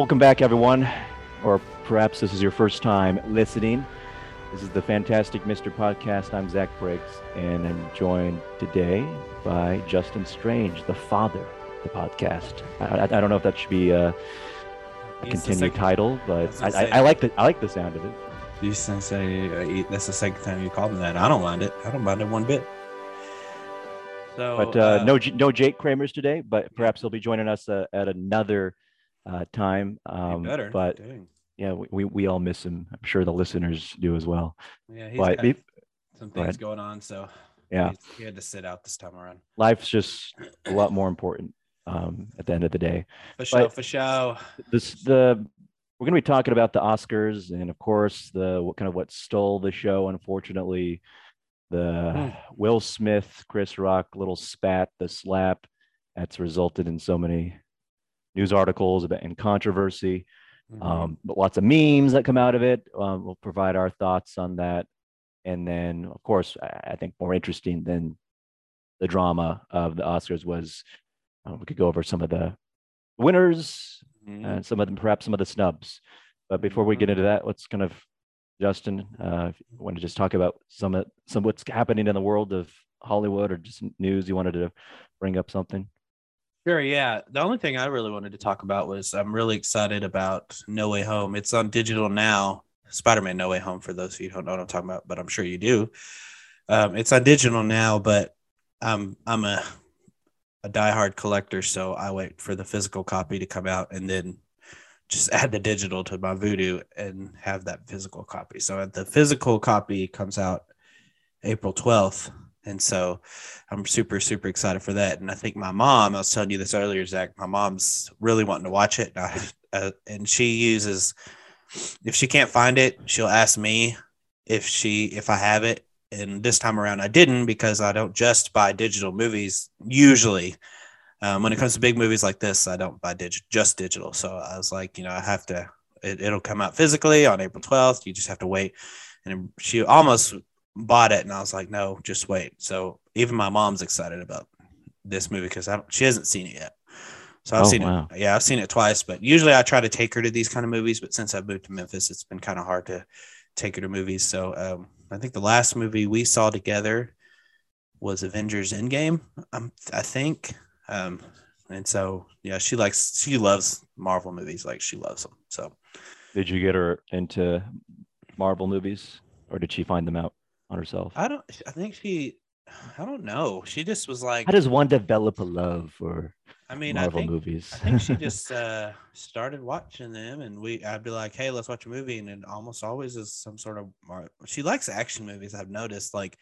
Welcome back, everyone. Or perhaps this is your first time listening. This is the Fantastic Mr. Podcast. I'm Zack Briggs, and I'm joined today by Justin Strange, the father of the podcast. I, I, I don't know if that should be a, a continued title, but I, I, I like the I like the sound of it. You say uh, that's the second time you called me that. I don't mind it. I don't mind it one bit. So, But uh, no J- no Jake Kramers today, but perhaps he'll be joining us uh, at another uh, time. Um, better. But Dang. yeah, we, we, we all miss him. I'm sure the listeners do as well. yeah, he's but got be- some things going on, so Yeah. he had to sit out this time around. life's just a lot more important um, at the end of the day. For sure, But- for sure. This the we're going to be talking about the Oscars and of course the what kind of what stole the show. Unfortunately, the Mm. Will Smith, Chris Rock little spat, the slap that's resulted in so many news articles about and controversy. Mhm. Um, but lots of memes that come out of it. Um, we'll provide our thoughts on that, and then of course I, I think more interesting than the drama of the Oscars was uh, we could go over some of the winners Mhm. and some of them perhaps some of the snubs. But before we get into that, let's kind of Justin, uh, if you want to just talk about some of some what's happening in the world of Hollywood or just news you wanted to bring up something. Sure, yeah. The only thing I really wanted to talk about was I'm really excited about No Way Home. It's on digital now. Spider-Man No Way Home, for those of you who don't know what I'm talking about, but I'm sure you do. Um, it's on digital now, but I'm I'm a a diehard collector, so I wait for the physical copy to come out and then just add the digital to my Vudu and have that physical copy. So the physical copy comes out April 12th. And so I'm super, super excited for that. And I think my mom, I was telling you this earlier, Zack, my mom's really wanting to watch it. Uh, uh, and she uses, if she can't find it, she'll ask me if she, if I have it. And this time around, I didn't because I don't just buy digital movies usually. Um, when it comes to big movies like this, I don't buy dig- just digital. So I was like, you know, I have to, it, it'll come out physically on April 12th. You just have to wait. And she almost bought it. And I was like, no, just wait. So even my mom's excited about this movie because she hasn't seen it yet. So I've Oh, seen wow. it. Yeah, I've seen it twice, but usually I try to take her to these kind of movies. But since I've moved to Memphis, it's been kind of hard to take her to movies. So um, I think the last movie we saw together was Avengers Endgame. Um, I think. Um, and so yeah, she likes she loves Marvel movies. Like she loves them. So Did you get her into Marvel movies, or did she find them out on herself? I don't. I think she. I don't know. She just was like. How does one develop a love for I mean, Marvel I think movies? I think she just uh, started watching them, and we I'd be like, "Hey, let's watch a movie," and it almost always is some sort of. She likes action movies. I've noticed. Like,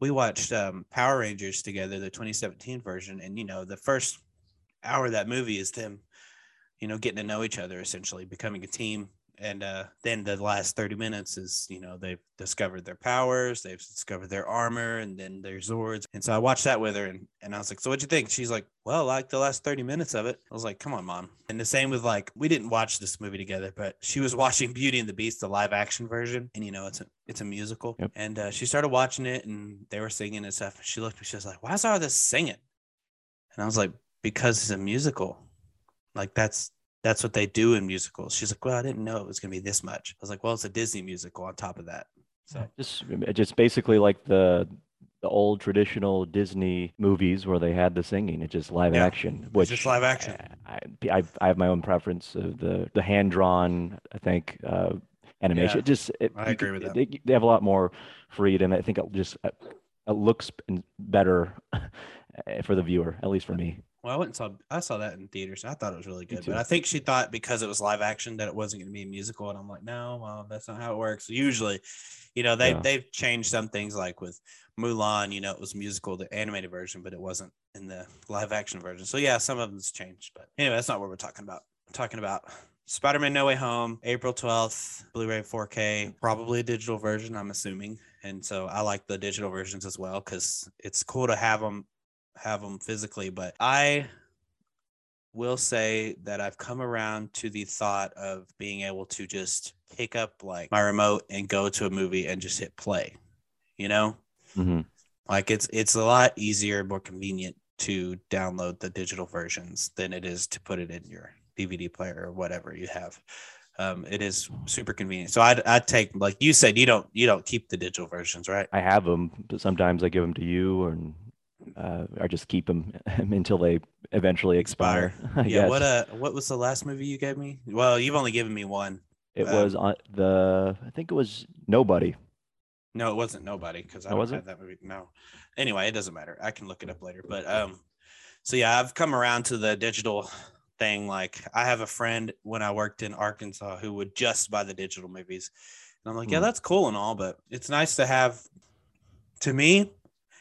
we watched um, Power Rangers together, the 2017 version, and you know, the first hour of that movie is them, you know, getting to know each other, essentially becoming a team. And uh, then the last 30 minutes is, you know, they've discovered their powers, they've discovered their armor, and then their Zords. And so I watched that with her, and, and I was like, So what'd you think? She's like, Well, like the last 30 minutes of it. I was like, Come on, mom. And the same with like, we didn't watch this movie together, but she was watching Beauty and the Beast, the live action version. And, you know, it's a, it's a musical. Yep. And uh, she started watching it, and they were singing and stuff. She looked at me, she was like, Why is all this singing? And I was like, Because it's a musical. Like, that's that's what they do in musicals. She's like, well, I didn't know it was going to be this much. I was like, well, it's a Disney musical on top of that. So just just basically like the the old traditional Disney movies where they had the singing. It's just live Yeah, action, it's which just live action. I, I I have my own preference of the the hand drawn. I think uh, animation. Yeah, It just it, I agree with that. They, they have a lot more freedom. I think it just it looks better for the viewer, at least for me. Well, I went and saw I saw that in theaters. I thought it was really good, but I think she thought because it was live action that it wasn't going to be a musical, and I'm like, no, well, that's not how it works. Usually, you know, they Yeah. they've changed some things like with Mulan. You know, it was musical, the animated version, but it wasn't in the live action version. So yeah, some of them's changed, but anyway, that's not what we're talking about. I'm talking about Spider-Man No Way Home, April 12th, Blu-ray 4K, probably a digital version, I'm assuming. And so I like the digital versions as well cuz it's cool to have them have them physically, but I will say that I've come around to the thought of being able to just pick up like my remote and go to a movie and just hit play. You know? hmm Like it's it's a lot easier, more convenient to download the digital versions than it is to put it in your DVD player or whatever you have. Um, it is super convenient. So I'd, I'd take like you said, you don't you don't keep the digital versions, right? I have them, but sometimes I give them to you, and uh, I just keep them until they eventually expire. Yeah. What uh what was the last movie you gave me? Well, you've only given me one. It um, was on the. I think it was Nobody. No, it wasn't nobody because I Oh, don't was that movie. No. Anyway, it doesn't matter. I can look it up later. But um, so yeah, I've come around to the digital thing. Like I have a friend when I worked in Arkansas who would just buy the digital movies. And I'm like, yeah, Hmm. that's cool and all, but it's nice to have to me,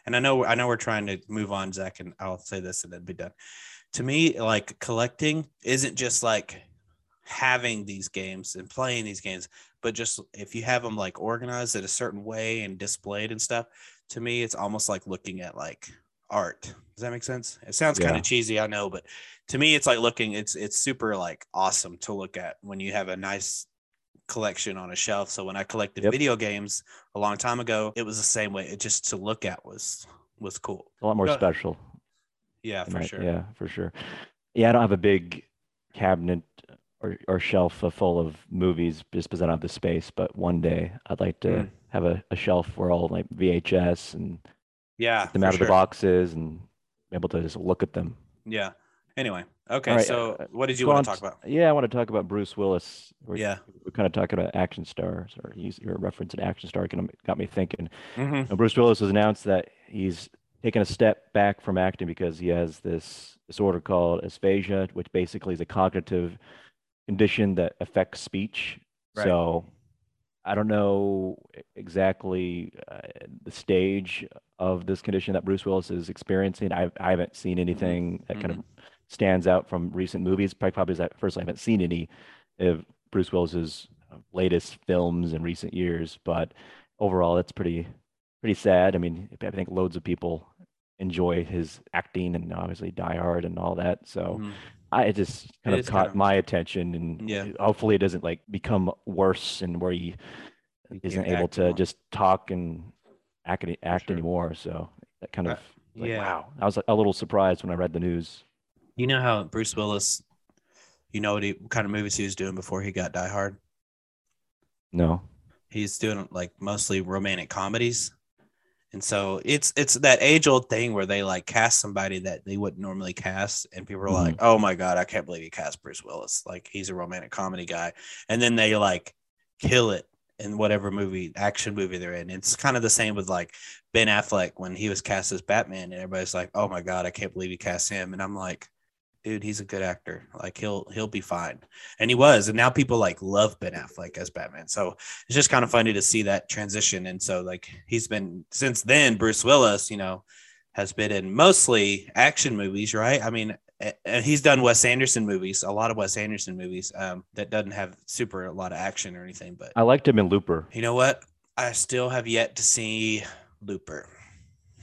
and I know I know we're trying to move on, Zack, and I'll say this and then be done. To me, like collecting isn't just like having these games and playing these games, but just if you have them like organized in a certain way and displayed and stuff, to me, it's almost like looking at like art. Does that make sense? It sounds kind of cheesy, I know, but to me, it's like looking. It's it's super like awesome to look at when you have a nice collection on a shelf. So when I collected Yep. video games a long time ago, it was the same way. It just to look at was was cool. A lot more Go- special. Yeah, for my- sure. Yeah, for sure. Yeah, I don't have a big cabinet or, or shelf full of movies just because I don't have the space. But one day I'd like to Mm. have a, a shelf where all like VHS and Yeah, get them for out of the boxes and be able to just look at them. Yeah. Anyway, okay. Right, so uh, what did you want to talk about? Yeah, I want to talk about Bruce Willis. We're, Yeah. we're kind of talking about action stars, or use your reference to action star kind of got me thinking. Mm-hmm. Bruce Willis has announced that he's taken a step back from acting because he has this disorder called aphasia, which basically is a cognitive condition that affects speech. Right. So I don't know exactly uh, the stage of this condition that Bruce Willis is experiencing. I, I haven't seen anything that kind of stands out from recent movies. Probably, probably is that first I haven't seen any of Bruce Willis's uh, latest films in recent years, but overall, that's pretty pretty sad. I mean, I think loads of people enjoy his acting and obviously Die Hard and all that. So Mhm. I it just kind It of caught kind of- my attention, and Yeah. hopefully it doesn't like become worse and where he He isn't able to just talk and act act sure. anymore. So that kind Uh, of like, yeah. wow. I was a little surprised when I read the news. You know how Bruce Willis, you know what, he, what kind of movies he was doing before he got Die Hard? No. He's doing like mostly romantic comedies. And so it's it's that age old thing where they like cast somebody that they wouldn't normally cast, and people are mm-hmm. like, "Oh my god, I can't believe you cast Bruce Willis! Like he's a romantic comedy guy," and then they like kill it in whatever movie action movie they're in. It's kind of the same with like Ben Affleck when he was cast as Batman, and everybody's like, "Oh my god, I can't believe you cast him," and I'm like, "Dude, he's a good actor. Like he'll he'll be fine," and he was, and now people like love Ben Affleck as Batman. So it's just kind of funny to see that transition. And so like he's been since then, Bruce Willis, you know, has been in mostly action movies, right? I mean, and he's done Wes Anderson movies, a lot of Wes Anderson movies um, that doesn't have super a lot of action or anything. But I liked him in Looper. you know what? I still have yet to see Looper.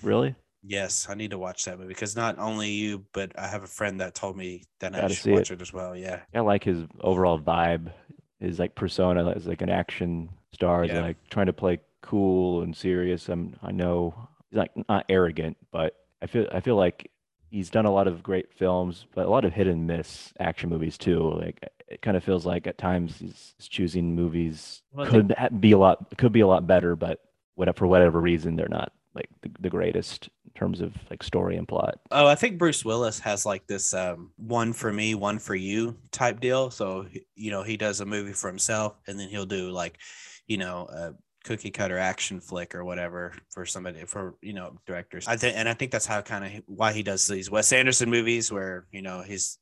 Really? Yes, I need to watch that movie because not only you, but I have a friend that told me that I Gotta should see watch it. as well. Yeah. I like his overall vibe, his like persona as like an action star, is Yeah. like trying to play cool and serious. I'm I know he's like not arrogant, but I feel I feel like he's done a lot of great films, but a lot of hit and miss action movies too. Like it kind of feels like at times he's, choosing movies Well, could ha- be a lot could be a lot better, but what for whatever reason they're not like the, the greatest terms of like story and plot. Oh, I think Bruce Willis has like this um, one for me, one for you type deal. So, you know, he does a movie for himself and then he'll do like, you know, a cookie cutter action flick or whatever for somebody, for, you know, directors. I think, and I think that's how kind of why he does these Wes Anderson movies where, you know, he's,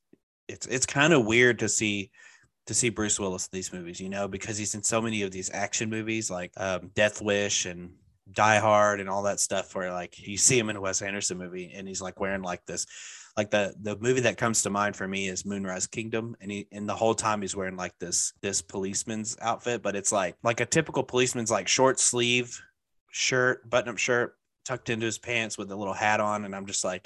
it's, it's kind of weird to see, to see Bruce Willis in these movies, you know, because he's in so many of these action movies like um, Death Wish and Die Hard and all that stuff where like you see him in a Wes Anderson movie and he's like wearing like this like the the movie that comes to mind for me is Moonrise Kingdom and he and the whole time he's wearing like this this policeman's outfit but it's like like a typical policeman's like short sleeve shirt button up shirt tucked into his pants with a little hat on and I'm just like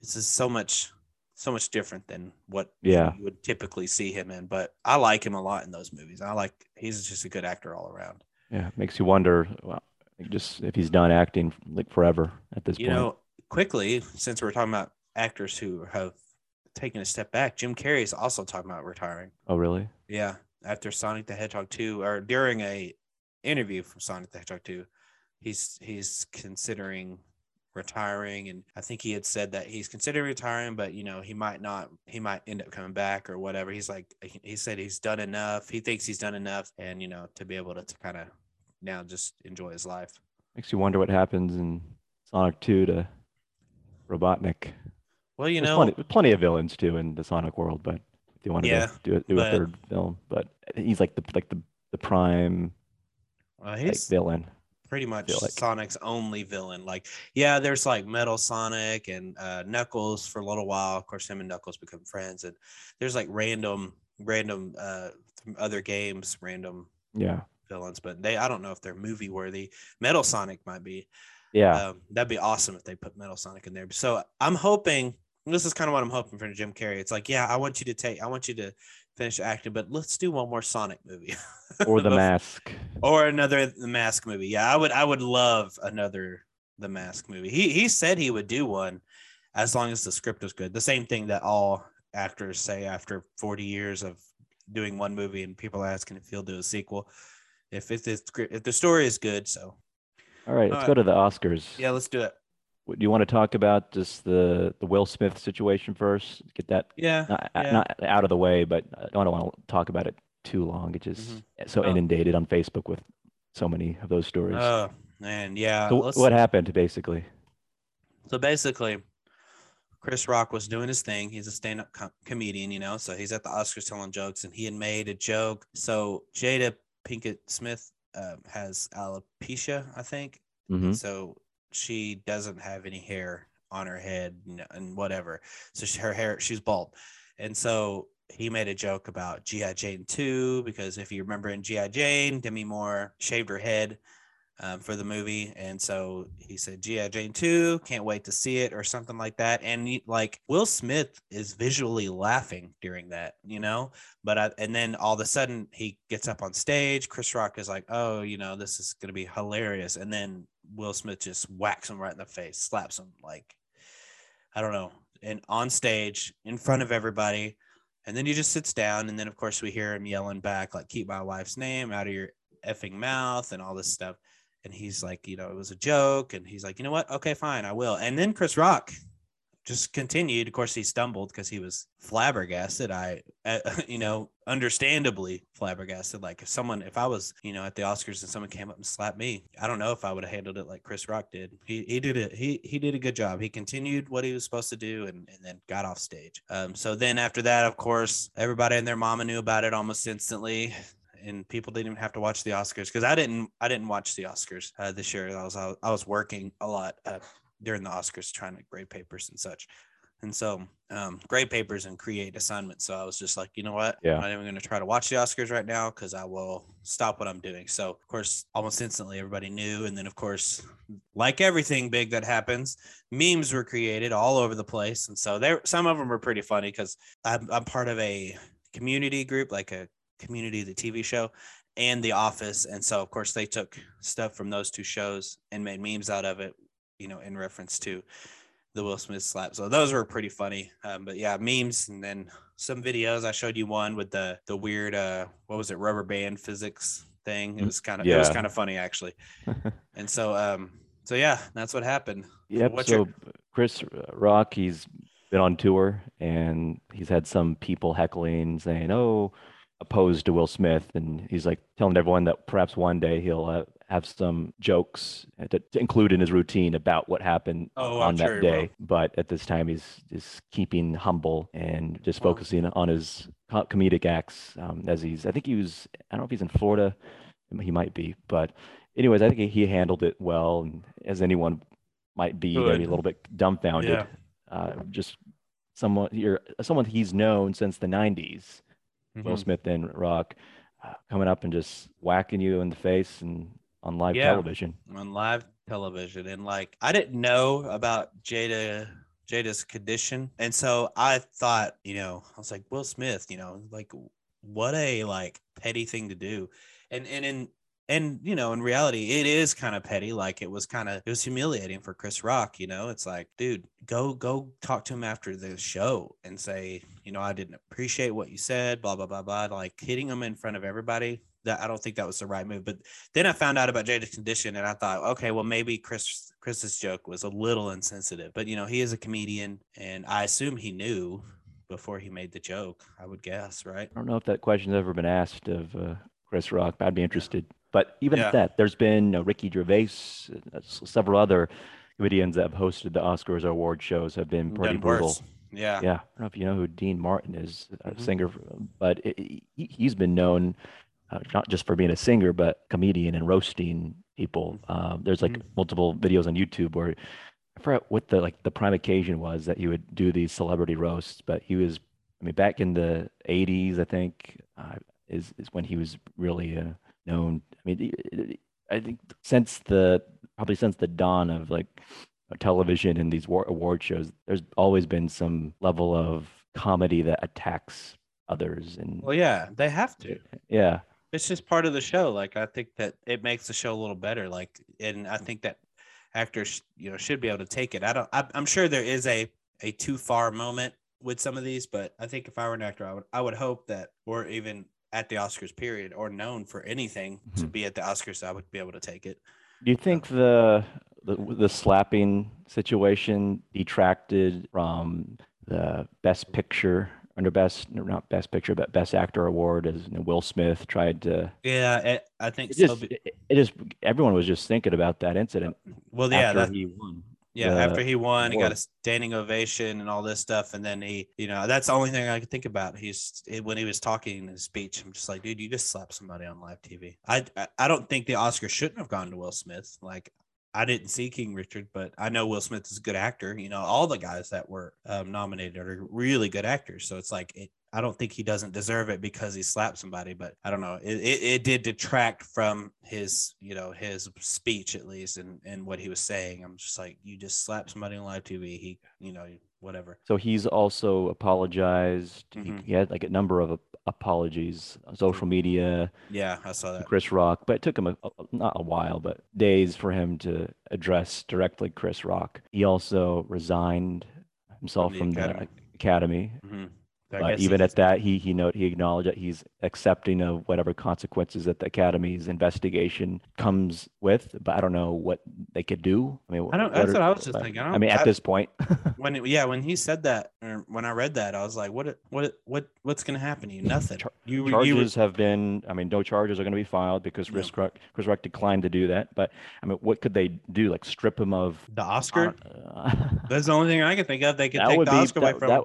this is so much so much different than what Yeah. you would typically see him in but I like him a lot in those movies I like he's just a good actor all around Yeah, makes you wonder. Well, just if he's done acting like forever at this you point. You know quickly since we're talking about actors who have taken a step back, Jim Carrey is also talking about retiring. Oh, really? Yeah, after Sonic the Hedgehog 2 or during a interview from Sonic the Hedgehog 2, he's he's considering retiring and I think he had said that he's considering retiring but you know he might not he might end up coming back or whatever. He's like he said he's done enough. He thinks he's done enough and you know to be able to, to kind of now just enjoy his life. Makes you wonder what happens in Sonic 2 to Robotnik. Well, you There's know, plenty, plenty of villains too in the Sonic world, but if you wanted Yeah, to do, do but- a third film, but he's like the like the the prime uh, like, villain. pretty much like. Sonic's only villain. Like, yeah, there's like Metal Sonic and uh, Knuckles for a little while. Of course, him and Knuckles become friends, and there's like random, random uh, other games, random Yeah, villains, but they I don't know if they're movie worthy. Metal Sonic might be. yeah. Um, that'd be awesome if they put Metal Sonic in there. So I'm hoping this is kind of what I'm hoping for Jim Carrey. It's like, yeah, I want you to take, I want you to finish acting, but let's do one more Sonic movie or the mask. or another The Mask movie. Yeah, I would, I would love another The Mask movie. He he said he would do one as long as the script was good. The same thing that all actors say after 40 years of doing one movie and people asking if he'll do a sequel. If if the if the story is good, so All right, let's go to the Oscars. yeah, let's do it. Do you want to talk about just the the Will Smith situation first? Get that Yeah, not, yeah. not out of the way, but I don't want to talk about it too long. It just Mhm. so Oh. inundated on Facebook with so many of those stories. Oh man, yeah. so what happened basically? So basically, Chris Rock was doing his thing. He's a stand-up com- comedian, you know. So he's at the Oscars telling jokes, and he had made a joke. So Jada Pinkett Smith uh, has alopecia, I think. hmm So she doesn't have any hair on her head and, and whatever. So she, her hair, she's bald, and so he made a joke about GI Jane 2 because if you remember in GI Jane, Demi Moore shaved her head um, for the movie, and so he said GI Jane 2, can't wait to see it or something like that. And he, like Will Smith is visually laughing during that, you know. But I, and then all of a sudden he gets up on stage. Chris Rock is like, "Oh, you know, this is gonna be hilarious," and then Will Smith just whacks him right in the face, slaps him like, I don't know, and on stage in front of everybody. And then he just sits down, and then of course we hear him yelling back like, "Keep my wife's name out of your effing mouth," and all this stuff. And he's like, you know, it was a joke, and he's like, you know what? Okay, fine, I will. And then Chris Rock just continued. Of course, he stumbled because he was flabbergasted. I, uh, you know, understandably flabbergasted. Like if someone, if I was, you know, at the Oscars and someone came up and slapped me, I don't know if I would have handled it like Chris Rock did. He he did it. He he did a good job. He continued what he was supposed to do and and then got off stage. Um. So then after that, of course, everybody and their mama knew about it almost instantly. And people didn't even have to watch the Oscars because I didn't. I didn't watch the Oscars uh, this year. I was I was working a lot uh, during the Oscars, trying to grade papers and such. And so, um, grade papers and create assignments. So I was just like, you know what? Yeah. I'm not even going to try to watch the Oscars right now because I will stop what I'm doing. So, of course, almost instantly everybody knew. And then, of course, like everything big that happens, memes were created all over the place. And so, there, some of them were pretty funny because I'm, I'm part of a community group, like a community, the TV show, and The Office. And so, of course, they took stuff from those two shows and made memes out of it, you know, in reference to the Will Smith slap. So those were pretty funny. Um, but yeah, memes and then some videos. I showed you one with the the weird uh what was it, rubber band physics thing. It was kind of it was kind of funny actually. And so um so yeah, that's what happened. Yeah. So your- Chris Rock, he's been on tour and he's had some people heckling, saying, "Oh, opposed to Will Smith," and he's like telling everyone that perhaps one day he'll uh, have some jokes to, to include in his routine about what happened Oh, on I'm that sure day. But at this time, he's just keeping humble and just Well- focusing on his comedic acts. Um, as he's, I think he was, I don't know if he's in Florida, he might be, but anyways, I think he- handled it well, and as anyone might be, maybe a little bit dumbfounded. Yeah. Uh, just someone you're someone he's known since the 90s, Will Mhm. Smith and Rock, uh, coming up and just whacking you in the face and on live Yeah. television. on live television and like I didn't know about Jada Jada's condition and so I thought you know I was like Will Smith you know like what a like petty thing to do and and in and you know in reality it is kind of petty like it was kind of it was humiliating for chris rock you know it's like dude go go talk to him after the show and say you know i didn't appreciate what you said blah blah blah blah like hitting him in front of everybody that i don't think that was the right move but then i found out about jada's condition and i thought okay well maybe chris chris's joke was a little insensitive but you know he is a comedian and i assume he knew before he made the joke i would guess right I don't know if that question's ever been asked of uh, Chris Rock. but I'd be interested. But even Yeah. at that, there's been uh, Ricky Gervais, uh, several other comedians that have hosted the Oscars or award shows have been pretty Done brutal. worse. yeah Yeah, I don't know if you know who Dean Martin is, a Mhm. singer, but it, he, he's been known uh, not just for being a singer, but comedian and roasting people. Um, there's like Mhm. multiple videos on YouTube where I forgot what the like the prime occasion was that he would do these celebrity roasts, but he was, I mean, back in the 80s, I think, uh, is is when he was really uh, known. I mean, I think since the probably since the dawn of like television and these war- award shows, there's always been some level of comedy that attacks others, and well yeah they have to. Yeah, it's just part of the show. Like i think that it makes the show a little better. Like and i think that actors you know should be able to take it. I don't I, i'm sure there is a a too far moment with some of these but i think if i were an actor i would i would hope that or even at the oscars period or known for anything to Mhm. be at the oscars i would be able to take it Do you think the the, the slapping situation detracted from the best picture under best not best picture but best actor award as Will Smith tried to yeah it, i think it so just it, it just everyone was just thinking about that incident well yeah that, he won. Yeah, after he won, he got a standing ovation and all this stuff, and then he, you know, that's the only thing I could think about. He's it- when he was talking in his speech. I'm just like, dude, you just slapped somebody on live TV. I, I, I don't think the Oscar shouldn't have gone to Will Smith. Like, I didn't see King Richard, but I know Will Smith is a good actor. You know, all the guys that were um, nominated are really good actors. So it's like, it, I don't think he doesn't deserve it because he slapped somebody, but I don't know. It, it, it did detract from his, you know, his speech at least and, and what he was saying. I'm just like, you just slapped somebody on live TV. He, you know, whatever. So he's also apologized. He, Mhm. he had like a number of apologies on social media. Yeah, I saw that. Chris Rock, but it took him a, a- not a while, but days for him to address directly Chris Rock. He also resigned himself the from the Academy. academy. I But even at that, he he note he acknowledged that he's accepting of whatever consequences that the academy's investigation comes with. But I don't know what they could do. I mean, I don't- what that's are- what I was just thinking. I I mean, at I- this point, when it, yeah, when he said that, or when I read that, I was like, what, what, what, what's going to happen to you? Nothing. Char- you, you, charges have been. I mean, no charges are going to be filed because. Chris Rock Chris Rock declined to do that. But I mean, what could they do? Like strip him of the Oscar. Uh, That's the only thing I can think of. They could take the be Oscar away from that- him.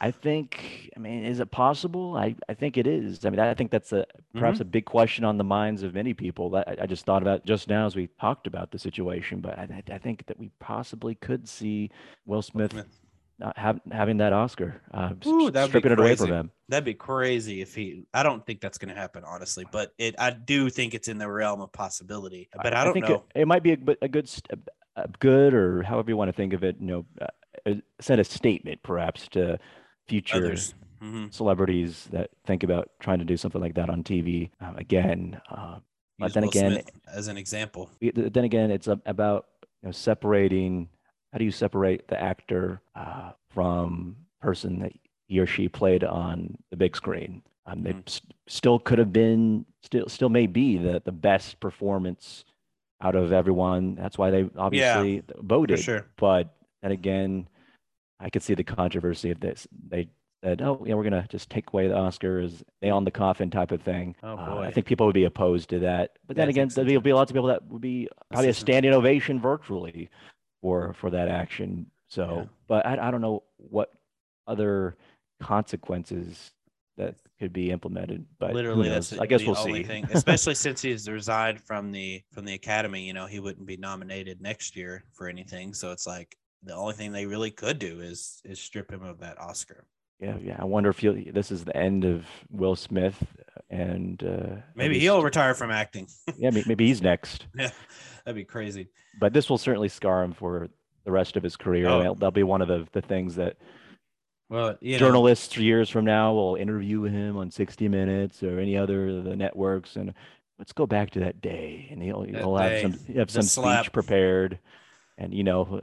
I think. I mean, is it possible? I, I think it is. I mean, I think that's a Mm-hmm. perhaps a big question on the minds of many people. That I, I just thought about just now as we talked about the situation. But I, I I think that we possibly could see Will Smith, Smith. not have, having that Oscar, uh, Ooh, stripping it away from crazy. him. That'd be crazy if he. I don't think that's going to happen, honestly. But it, I do think it's in the realm of possibility. But I, don't think know. It, it might be a, but a good, a good, or however you want to think of it. You know, uh, uh, send a statement perhaps to future Others. hmm celebrities that think about trying to do something like that on TV. Um, again, uh, But then Will again- Smith as an example. then again, it's about you know, separating. How do you separate the actor uh, from person that he or she played on the big screen? Um, they Mhm. s- still could have been, still, still may be the the best performance out of everyone. That's why they obviously For voted. sure. But then again, I could see the controversy of this. They said, "Oh, yeah, we're gonna just take away the Oscars, nail on the coffin type of thing." Oh, Uh, I think people would be opposed to that. But then again, there'll be lots of people that would be probably a standing ovation virtually for for that action. So, Yeah. but I, I don't know what other consequences that could be implemented. But literally that's the, I guess we'll only see. thing especially since he's resigned from the from the academy you know he wouldn't be nominated next year for anything so it's like the only thing they really could do is is strip him of that oscar yeah, yeah. I wonder if he'll, this is the end of Will Smith, and uh, maybe least- he'll retire from acting yeah, maybe he's next. yeah that'd be crazy But this will certainly scar him for the rest of his career. Oh. That'll, be one of the, the things that well you know journalists years from now will interview him on 60 Minutes or any other of the networks, and let's go back to that day, and he'll, he'll have some have some slap. speech prepared, and you know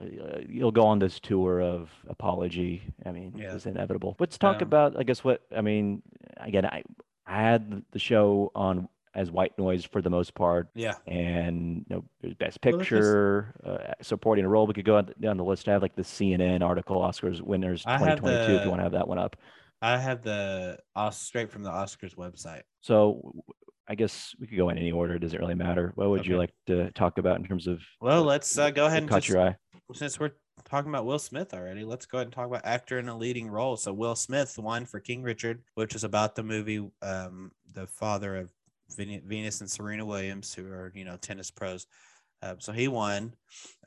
you'll go on this tour of apology. I mean, Yeah. it's inevitable. Let's talk Um, about, I guess, what I mean. Again, I I had the show on as white noise for the most part, Yeah. and you know, there's best Well, just- picture, uh, supporting a role. We could go down the list. I have like the CNN article, Oscars winners I have 2022. If you want to have that one up. I have the straight from the Oscars website. So I guess we could go in any order. It Does it really matter? What would you like to talk about in terms of Well, let's uh, go ahead and caught just, your eye? since we're talking about Will Smith already, let's go ahead and talk about actor in a leading role. So Will Smith won for King Richard, which is about the movie, um, the father of Ven- Venus and Serena Williams, who are you know tennis pros. Um, so he won.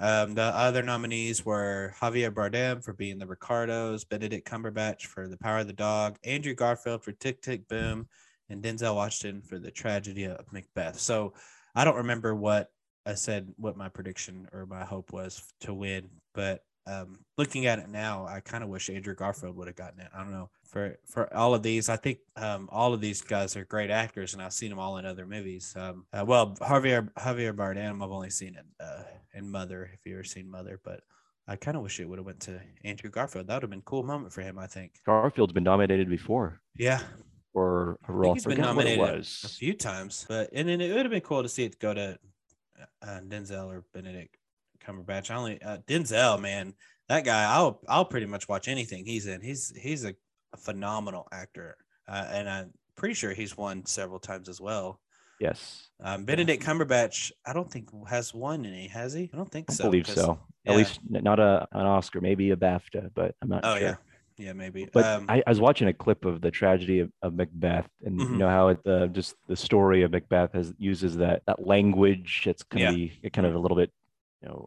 Um, the other nominees were Javier Bardem for being the Ricardos, Benedict Cumberbatch for The Power of the Dog, Andrew Garfield for Tick Tick Boom, and Denzel Washington for The Tragedy of Macbeth. So I don't remember what I said, what my prediction or my hope was to win, but um, looking at it now, I kind of wish Andrew Garfield would have gotten it. I don't know for for all of these. I think um, all of these guys are great actors, and I've seen them all in other movies. Um, uh, well, Javier Javier Bardem, I've only seen it uh, in Mother. If you ever seen Mother, but I kind of wish it would have went to Andrew Garfield. That would have been a cool moment for him. I think. Garfield's been nominated before Yeah, for a role. think I he's been what it nominated a few times, but and then it would have been cool to see it go to uh, Denzel or Benedict Cumberbatch. I only uh, Denzel, man, that guy. I'll I'll pretty much watch anything he's in. He's he's a, a phenomenal actor, uh, and I'm pretty sure he's won several times as well. Yes, Um, Benedict Cumberbatch, I don't think has won any, has he? I don't think I so. believe 'cause- so. yeah. At least not a an Oscar, maybe a BAFTA, but I'm not Oh sure. yeah, yeah, maybe. But um, I, I was watching a clip of the tragedy of, of Macbeth, and Mhm. you know how it, uh, just the story of Macbeth has uses that that language. It's kind Yeah. of be kind of a little bit, you know,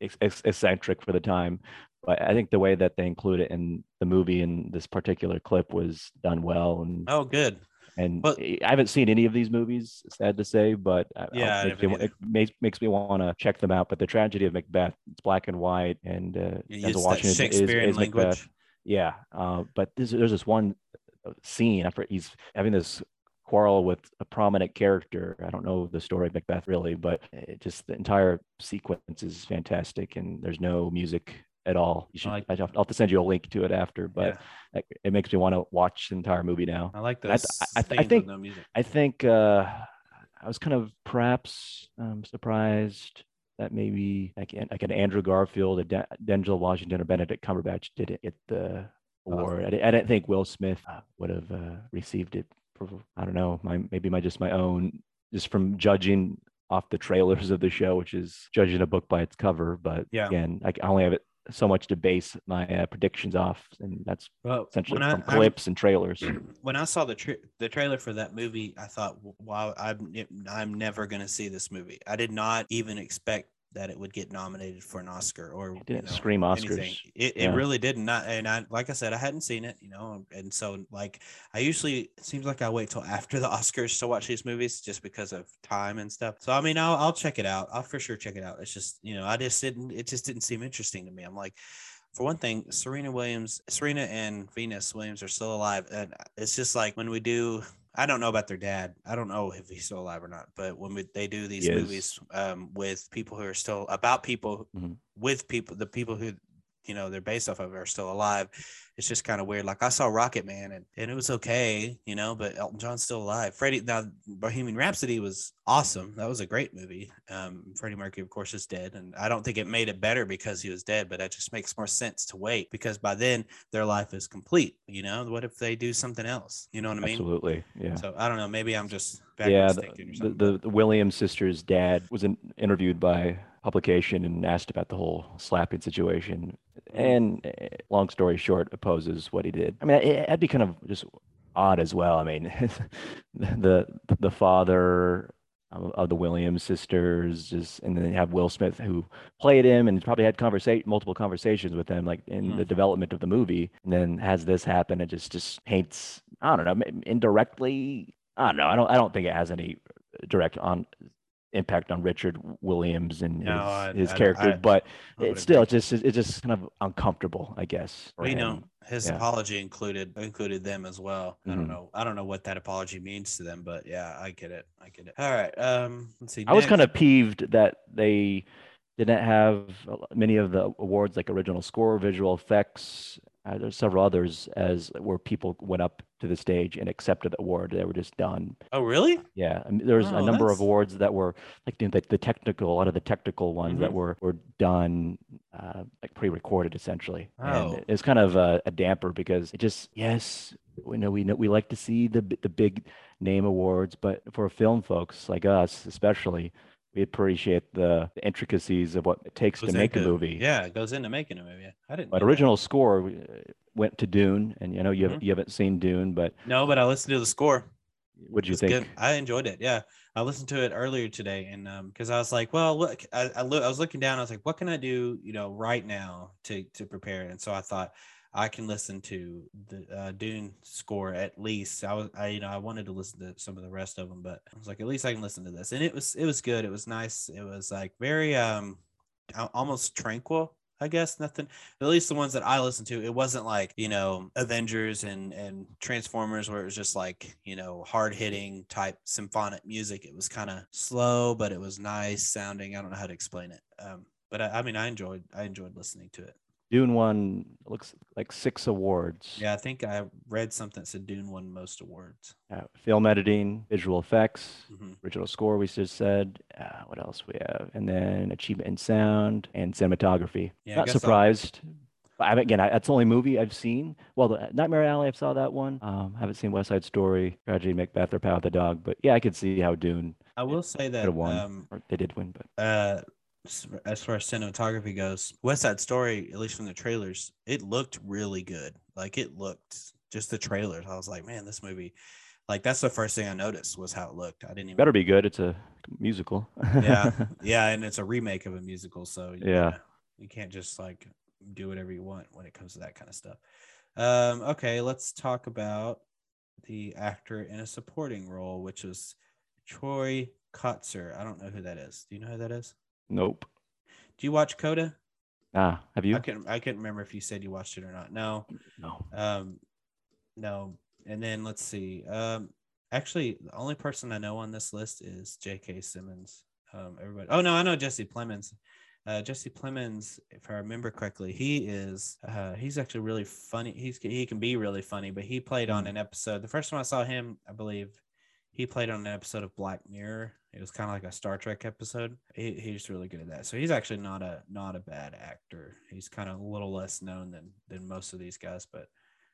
ex- eccentric for the time. But I think the way that they include it in the movie in this particular clip was done well, and oh, good. and I haven't seen any of these movies. Sad to say, but Yeah, I makes me, it makes makes me want to check them out. But the tragedy of Macbeth, it's black and white, and uh, You Denzel use that Washington is, Shakespearean is language. Macbeth. Yeah, uh, but this, there's this one uh, scene after he's having this quarrel with a prominent character. I don't know the story of Macbeth really, but it just the entire sequence is fantastic, and there's no music at all. You should, like- I'll have to send you a link to it after, but yeah, it- makes me want to watch the entire movie now. I like I those. I th- I think- no music. I think uh, I was kind of perhaps um, surprised that maybe like like an Andrew Garfield, a Den- Denzel Washington, or Benedict Cumberbatch didn't get the award. I, I didn't think Will Smith uh, would have uh, received it. For, I don't know, my maybe my just my own, just from judging off the trailers of the show, which is judging a book by its cover. But Yeah. again, I only have it so much to base my uh, predictions off, and that's Well, essentially I- from I'm- clips and trailers. when I saw the tra- the trailer for that movie, I thought, "Wow, I'm I'm never gonna see this movie." I did not even expect that it would get nominated for an Oscar or It didn't you know, scream anything. Oscars. It, Yeah. it really did not. And I, like I said, I hadn't seen it, you know, and so like I usually it seems like I wait till after the Oscars to watch these movies just because of time and stuff. So I mean, I'll I'll check it out. I'll for sure check it out. It's just you know, I just didn't. It just didn't seem interesting to me. I'm like. For one thing, Serena Williams, Serena and Venus Williams are still alive, and it's just like when we do I don't know about their dad. I don't know if he's still alive or not. But when we, they do these He is. movies um, with people who are still about people Mhm. with people, the people who you know they're based off of are still alive. It's just kind of weird. Like I saw Rocket Man and, and it was okay, you know, but Elton John's still alive. Freddie now Bohemian Rhapsody was awesome. That was a great movie. Um, Freddie Mercury, of course, is dead, and I don't think it made it better because he was dead. But it just makes more sense to wait because by then their life is complete. You know, what if they do something else? You know what I mean? Absolutely. Yeah. So I don't know. Maybe I'm just yeah. The, the, the, Williams sisters' dad was in, interviewed by publication and asked about the whole slapping situation. Mhm. And uh, long story short, opposes what he did. I mean, it, it'd be kind of just odd as well. I mean, the the father of the Williams sisters, just and then you have Will Smith who played him and probably had conversation multiple conversations with him, like in the Mhm. development of the movie. And then has this happen, it just just paints. I don't know, indirectly. I don't know. I don't. I don't think it has any direct on impact on Richard Williams and his, I- his I- character, I- but I it's still agree. just it's just kind of uncomfortable, I guess. for Well, you know, his Yeah. apology included included them as well. I don't Mhm. know. I don't know what that apology means to them, but yeah, I get it. I get it. All right. Um, let's see. I was kind of peeved that they didn't have many of the awards like original score, visual effects. Uh, there's several others as where people went up to the stage and accepted the award. They were just done. Oh, really? Yeah, I mean, there's Oh, a number of awards that were like the, the technical, a lot of the technical ones that Mhm. were were done uh, like pre-recorded essentially, Oh. and it's kind of a, a damper because it just yes, we know we know we like to see the the big name awards, but for film folks like us especially, we appreciate the, the intricacies of what it takes to Goes make a movie. Yeah, it goes into making a movie. I didn't. But know that. original score went to Dune, and you know you Mhm. haven't, you haven't seen Dune, but No, but I listened to the score. what do you think? good. I enjoyed it. Yeah, I listened to it earlier today, and um, because I was like, well, look, I I, loo- I was looking down. I was like, what can I do, you know, right now to to prepare? And so I thought I can listen to the uh, Dune score at least. I was, I you know, I wanted to listen to some of the rest of them, but I was like, at least I can listen to this, and it was it was good. It was nice. It was like very um, almost tranquil. I guess nothing. At least the ones that I listened to, it wasn't like you know Avengers and and Transformers where it was just like you know hard hitting type symphonic music. It was kind of slow, but it was nice sounding. I don't know how to explain it. Um, but I, I mean, I enjoyed I enjoyed listening to it. Dune won looks like six awards. Yeah, I think I read something that said Dune won most awards. Uh, film editing, visual effects, hmm original score. We just said. Uh, what else we have? And then achievement in sound and cinematography. Yeah, Not I'll- surprised. I again, I, that's the only movie I've seen. Well, the Nightmare Alley, I saw that one. Um, haven't seen West Side Story, Tragedy, Macbeth, or Power of the Dog. But yeah, I could see how Dune I will say that won. um, they did win, but uh as far as cinematography goes west side story at least from the trailers it looked really good like it looked just the trailers i was like man this movie like that's the first thing i noticed was how it looked i didn't even better be good. It's a musical. yeah yeah and it's a remake of a musical so Yeah. know, you can't just like do whatever you want when it comes to that kind of stuff um okay let's talk about the actor in a supporting role which was troy kotsur i don't know who that is do you know who that is nope. do you watch coda Ah, have you? I couldn't I couldn't remember if you said you watched it or not. No. No. Um no. And then let's see. Um actually the only person I know on this list is J.K. Simmons. Um everybody Oh no, I know Jesse Plemons. Uh Jesse Plemons, if I remember correctly, he is uh he's actually really funny. He's he can be really funny, but he played on Mm. an episode. The first time I saw him, I believe he played on an episode of Black Mirror. It was kind of like a Star Trek episode. He, he's really good at that. So he's actually not a not a bad actor. He's kind of a little less known than than most of these guys. But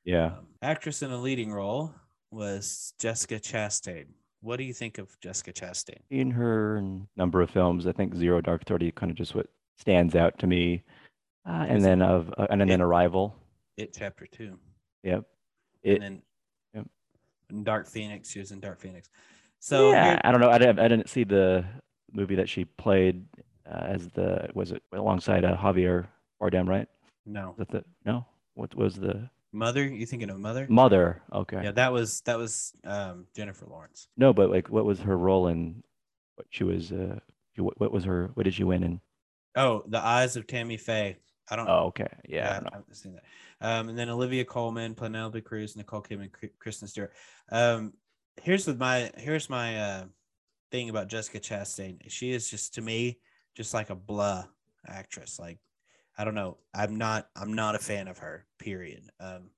Yeah. um, actress in a leading role was Jessica Chastain. What do you think of Jessica Chastain? In her number of films. I think Zero Dark Thirty kind of just what stands out to me. Uh, and then of uh, and then it- Arrival. It chapter two, Yep. and then yep. Dark Phoenix. She was in Dark Phoenix. So yeah, here- I don't know. I didn't. I didn't see the movie that she played uh, as the was it alongside uh, Javier Bardem, right? no that the no? What was the mother. You thinking of mother? mother? Okay. Yeah, that was that was um, Jennifer Lawrence. No, but like, what was her role in? What she was? Uh, what, what was her? What did she win in? Oh, the eyes of Tammy Faye. I don't. Oh, okay. Yeah. I know. haven't seen that. Um, and then Olivia Colman, Penelope Cruz, Nicole Kidman, Kr- Kristen Stewart. Um, here's the, my here's my uh thing about Jessica Chastain. She is just to me just like a blah actress. Like I don't know. I'm not I'm not a fan of her. Period. Um,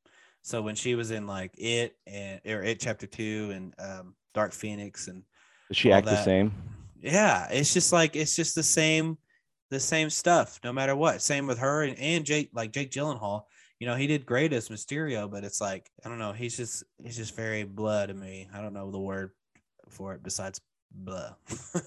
so when she was in like it and or it chapter two and um Dark Phoenix and Does she act the same? yeah, it's just like it's just the same, the same stuff, no matter what. Same with her and, and Jake, like Jake Gyllenhaal. You know, he did great as Mysterio, but it's like I don't know. He's just he's just very blah to me. I don't know the word for it besides blah.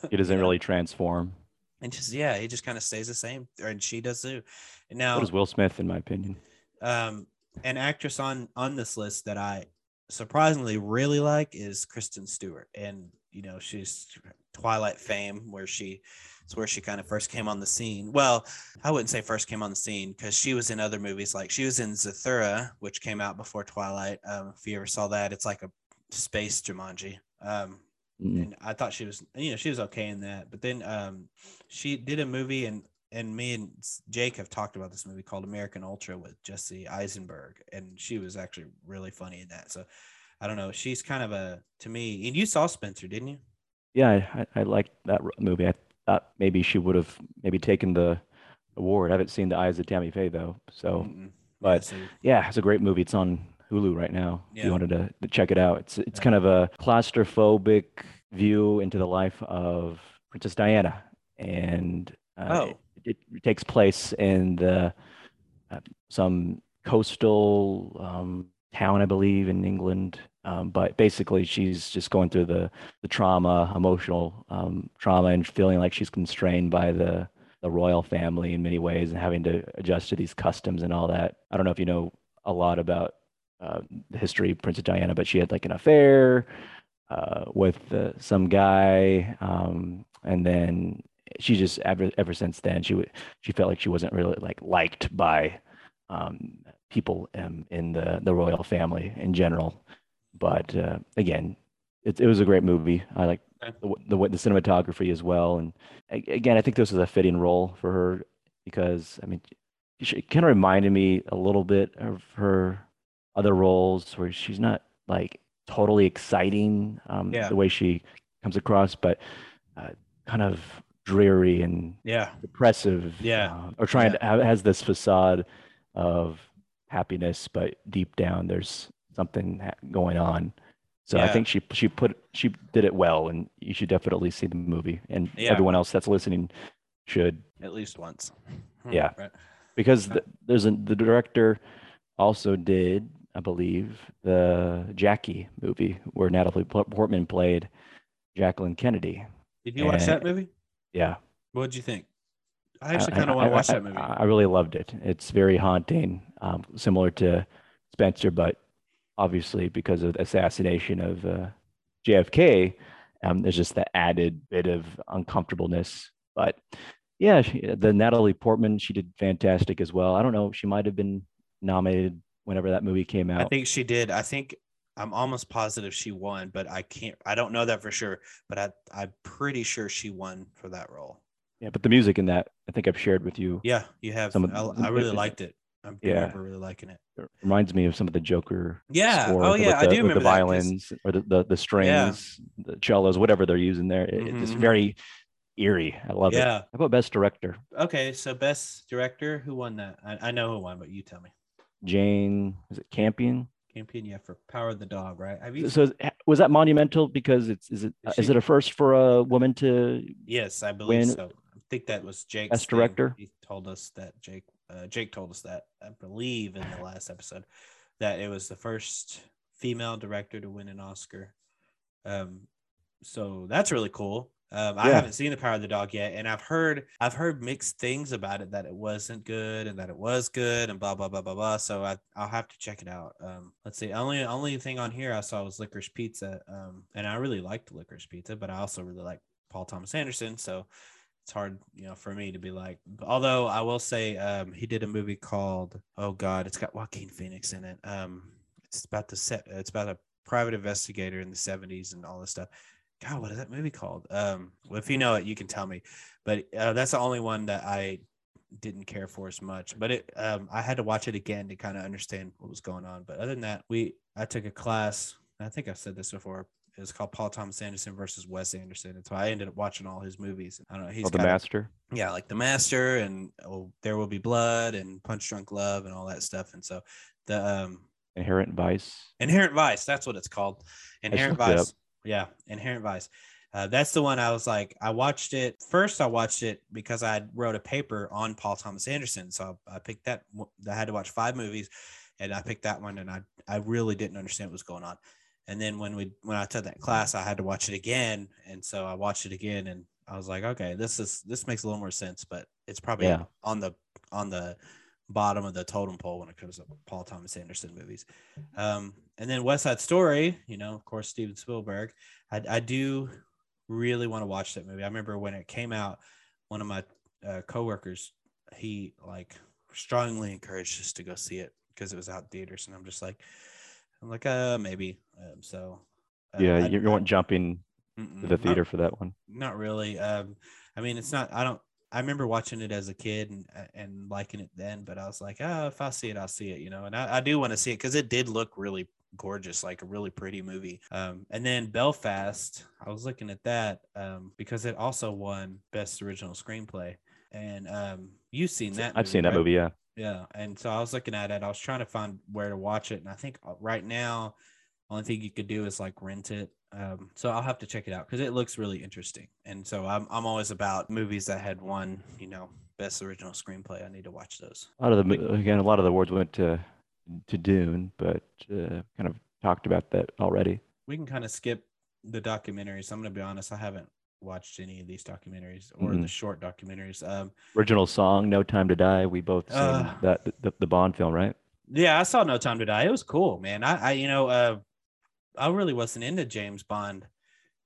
He doesn't know? really transform. And just yeah, he just kind of stays the same, and she does too. And now What is Will Smith, in my opinion? um, an actress on on this list that I surprisingly really like is Kristen Stewart, and you know she's Twilight fame, where she it's where she kind of first came on the scene. Well, I wouldn't say first came on the scene because she was in other movies, like she was in Zathura, which came out before Twilight. Um, if you ever saw that, it's like a space Jumanji. Um, Mm. and I thought she was, you know, she was okay in that. But then um, she did a movie, and and me and Jake have talked about this movie called American Ultra with Jesse Eisenberg, and she was actually really funny in that. So I don't know. She's kind of a to me. And you saw Spencer, didn't you? Yeah, I, I liked that movie. I thought maybe she would have maybe taken the award. I haven't seen The Eyes of Tammy Faye though, so. Mm-mm. But yeah, yeah, it's a great movie. It's on Hulu right now. Yeah. If you wanted to, to check it out, it's it's yeah. kind of a claustrophobic view into the life of Princess Diana, and uh, oh. it, it, takes place in the uh, some coastal um, town, I believe, in England. Um, but basically, she's just going through the the trauma, emotional um, trauma, and feeling like she's constrained by the the royal family in many ways, and having to adjust to these customs and all that. I don't know if you know a lot about uh, the history of Princess Diana, but she had like an affair uh, with uh, some guy, um, and then she just ever ever since then she w- she felt like she wasn't really like liked by um, people in, in the the royal family in general. But uh, again, it, it was a great movie. I like the, the, the cinematography as well, and again, I think this was a fitting role for her because I mean, she kind of reminded me a little bit of her other roles where she's not like totally exciting um, yeah. the way she comes across, but uh, kind of dreary and yeah depressive. Yeah, uh, or trying yeah. to have, has this facade of happiness, but deep down there's something going on. So yeah. I think she she put she did it well, and you should definitely see the movie, and yeah. everyone else that's listening should at least once. Hmm, yeah, right. because the, there's a, the director also did I believe, the Jackie movie where Natalie Portman played Jacqueline Kennedy. Did you and, watch that movie? Yeah. What did you think? I actually kind of want to watch I, that movie. I really loved it. It's very haunting, um, similar to Spencer, but obviously because of the assassination of uh, JFK, um, there's just the added bit of uncomfortableness. But yeah, she, the Natalie Portman, she did fantastic as well. I don't know, she might have been nominated whenever that movie came out. I think she did. I think I'm almost positive she won, but I can't. I don't know that for sure. But I, I'm pretty sure she won for that role. Yeah, but the music in that, I think I've shared with you. Yeah, you have. Some of, I, I really liked it. I yeah. remember really liking it. It reminds me of some of the Joker. Yeah. Oh, yeah. The, I do remember the violins or the, the, the strings, yeah. the cellos, whatever they're using there. It, mm-hmm. It's very eerie. I love yeah. it. How about best director? Okay, so best director, who won that? I, I know who won, but you tell me. Jane, is it Campion? Campion, yeah, for Power of the Dog, right? Have you? So was that monumental because it's is it is, she, is it a first for a woman to? Yes, I believe win? so. I think that was Jake. Best director. He told us that Jake. Uh, Jake told us that I believe in the last episode that it was the first female director to win an Oscar. Um, so that's really cool. Um, yeah. I haven't seen the Power of the Dog yet, and I've heard I've heard mixed things about it that it wasn't good and that it was good and blah blah blah blah blah. So I I'll have to check it out. Um, let's see. Only only thing on here I saw was Licorice Pizza. Um, and I really liked Licorice Pizza, but I also really like Paul Thomas Anderson. So it's hard, you know, for me to be like. Although I will say, um, he did a movie called Oh God, it's got Joaquin Phoenix in it. Um, it's about the set. It's about a private investigator in the '70s and all this stuff God, what is that movie called? Um, well, if you know it, you can tell me. But uh, that's the only one that I didn't care for as much. But it, um, I had to watch it again to kind of understand what was going on. But other than that, we, I took a class. I think I've said this before. It was called Paul Thomas Anderson versus Wes Anderson, and so I ended up watching all his movies. I don't know. He's oh, the Master. Yeah, like the Master, and oh, There Will Be Blood, and Punch Drunk Love, and all that stuff. And so the um, Inherent Vice. Inherent Vice. That's what it's called. Inherent Vice. Yeah, Inherent Vice. Uh, that's the one I was like, I watched it first. I watched it because I wrote a paper on Paul Thomas Anderson. So I, I, picked that. I had to watch five movies, and I picked that one, and I I really didn't understand what was going on. And then when we when I took that class, I had to watch it again, and so I watched it again, and I was like, okay, this is this makes a little more sense, but it's probably yeah. on the on the bottom of the totem pole when it comes to Paul Thomas Anderson movies. Um, and then West Side Story, you know, of course, Steven Spielberg. I, I do really want to watch that movie. I remember when it came out, one of my uh, coworkers, he like strongly encouraged us to go see it because it was out in theaters, and I'm just like, I'm like, uh, maybe. Um, so uh, yeah, you, you weren't jumping to the theater not, for that one. Not really. Um, I mean, it's not. I don't I remember watching it as a kid and and liking it then, but I was like, oh, if I see it, I'll see it, you know. And I, I do want to see it because it did look really gorgeous, like a really pretty movie. Um, and then Belfast, I was looking at that um, because it also won Best Original Screenplay. And um, you've seen that? I've movie, seen that right? movie, yeah. Yeah, and so I was looking at it. I was trying to find where to watch it, and I think uh, right now, only thing you could do is like rent it. Um, so I'll have to check it out because it looks really interesting. And so I'm I'm always about movies that had won, you know, best original screenplay. I need to watch those. A lot of the again, a lot of the awards went to to Dune, but uh, kind of talked about that already. We can kind of skip the documentaries. I'm going to be honest, I haven't watched any of these documentaries or mm-hmm. the short documentaries. Um, Original song, "No Time to Die." We both seen uh, that the, the, Bond film, right? Yeah, I saw "No Time to Die." It was cool, man. I, I you know, uh, I really wasn't into James Bond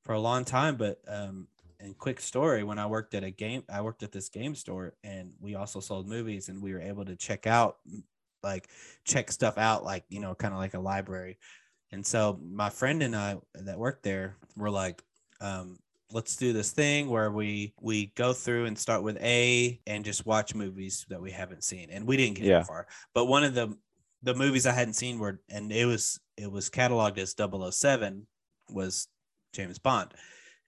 for a long time, but um, and quick story, when I worked at a game, I worked at this game store, and we also sold movies, and we were able to check out like check stuff out, like, you know, kind of like a library. And so my friend and I that worked there were like, um, let's do this thing where we we go through and start with A and just watch movies that we haven't seen. And we didn't get yeah. that far. But one of the the movies I hadn't seen were and it was it was cataloged as 007 was James Bond.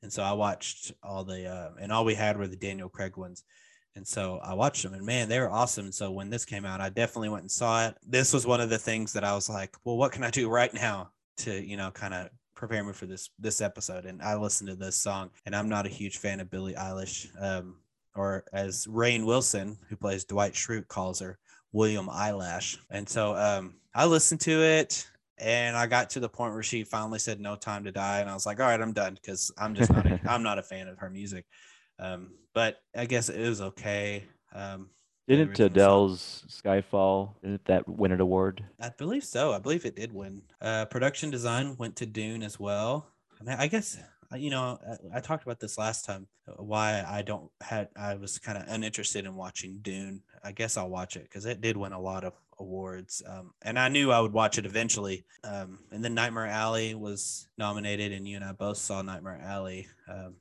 And so I watched all the uh, and all we had were the Daniel Craig ones. And so I watched them and man, they were awesome. So when this came out, I definitely went and saw it. This was one of the things that I was like, well, what can I do right now to, you know, kind of prepare me for this this episode? And I listened to this song and I'm not a huge fan of Billie Eilish. Um, or as Rainn Wilson, who plays Dwight Schrute, calls her, William Eyelash. And so um, I listened to it and I got to the point where she finally said no time to die. And I was like, all right, I'm done because I'm just not a, I'm not a fan of her music. Um, but I guess it was okay. Um, didn't Adele's Skyfall didn't that win an award? I believe so. I believe it did win. Uh, production design went to Dune as well. I mean, I guess uh, you know I, I talked about this last time. Uh, why I don't had I was kind of uninterested in watching Dune. I guess I'll watch it because it did win a lot of awards, um, and I knew I would watch it eventually. Um, and then Nightmare Alley was nominated, and you and I both saw Nightmare Alley. Um,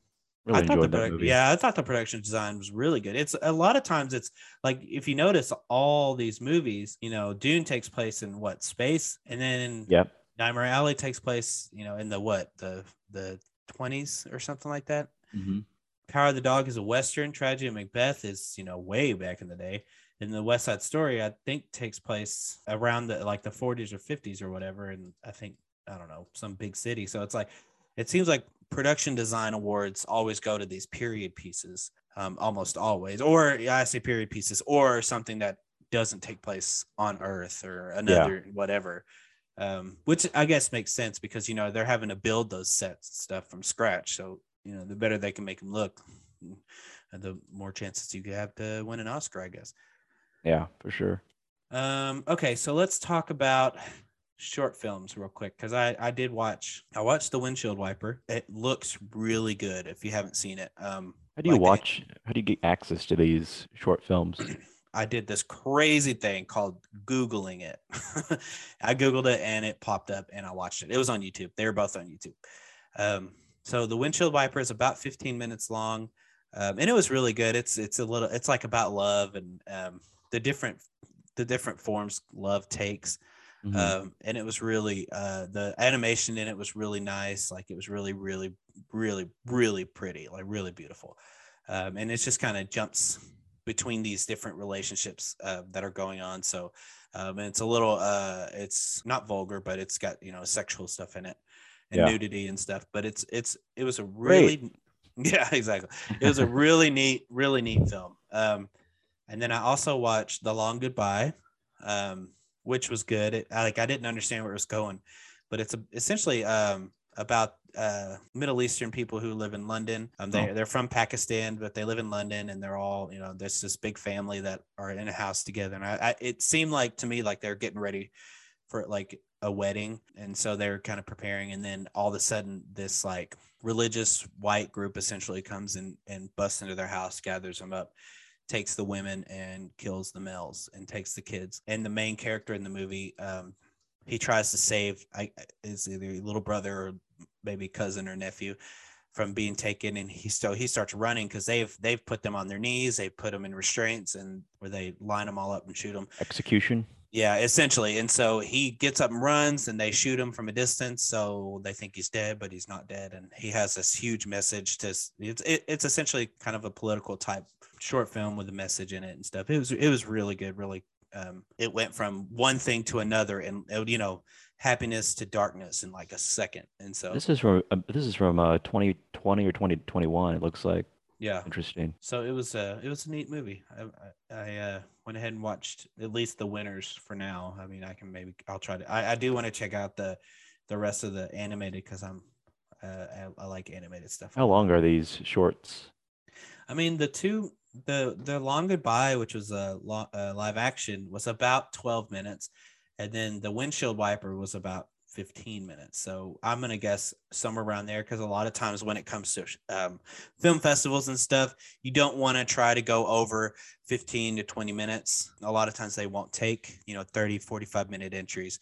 Really I thought the produ- yeah, I thought the production design was really good. It's a lot of times it's like if you notice all these movies, you know, Dune takes place in what space, and then yep. Nightmare Alley takes place, you know, in the what the the twenties or something like that. Mm-hmm. Power of the Dog is a western. Tragedy of Macbeth is you know way back in the day. And the West Side Story, I think, takes place around the like the 40s or 50s or whatever, and I think I don't know some big city. So it's like it seems like production design awards always go to these period pieces, um, almost always, or yeah, I say period pieces, or something that doesn't take place on Earth or another yeah. whatever. Um, which I guess makes sense because you know they're having to build those sets and stuff from scratch. So you know the better they can make them look, the more chances you have to win an Oscar, I guess. Yeah, for sure. Um, okay, so let's talk about short films real quick because I I did watch I watched the windshield wiper. It looks really good if you haven't seen it. Um, how do you like watch? how do you get access to these short films? I did this crazy thing called Googling it. I Googled it and it popped up and I watched it. It was on YouTube. They were both on YouTube. Um, so the windshield wiper is about 15 minutes long. Um, and it was really good. It's, it's a little, it's like about love and um, the different, the different forms love takes. Mm-hmm. Um, and it was really uh, the animation in it was really nice. Like it was really, really, really, really pretty, like really beautiful. Um, and it just kind of jumps between these different relationships uh, that are going on. So, um, and it's a little, uh, it's not vulgar, but it's got you know sexual stuff in it and yeah. nudity and stuff. But it's it's it was a really, Great. yeah, exactly. It was a really neat, really neat film. Um, and then I also watched The Long Goodbye. Um, which was good. It, like I didn't understand where it was going, but it's a, essentially um, about uh, Middle Eastern people who live in London. Um, they oh. they're from Pakistan, but they live in London, and they're all you know. There's this big family that are in a house together, and I, I it seemed like to me like they're getting ready for like a wedding, and so they're kind of preparing, and then all of a sudden this like religious white group essentially comes in and busts into their house, gathers them up takes the women and kills the males and takes the kids. And the main character in the movie, um, he tries to save I, his either little brother or maybe cousin or nephew from being taken and he still he starts running because they've they've put them on their knees they've put them in restraints and where they line them all up and shoot them Execution. Yeah essentially and so he gets up and runs and they shoot him from a distance so they think he's dead but he's not dead and he has this huge message to it's it, it's essentially kind of a political type short film with a message in it and stuff it was it was really good really um it went from one thing to another and uh, you know happiness to darkness in like a second and so This is from uh, this is from uh 2020 or 2021. It looks like yeah interesting. So it was a it was a neat movie. I I, uh, went ahead and watched at least the winners for now. I mean, I can maybe I'll try to. I, I do want to check out the the rest of the animated because I'm uh, I, I like animated stuff. How long are these shorts? I mean, the two the the long goodbye, which was a lo- uh, live action, was about twelve minutes, and then the windshield wiper was about 15 minutes. So I'm gonna guess somewhere around there because a lot of times when it comes to um, film festivals and stuff, you don't want to try to go over 15 to 20 minutes. A lot of times they won't take you know 30, 45 minute entries.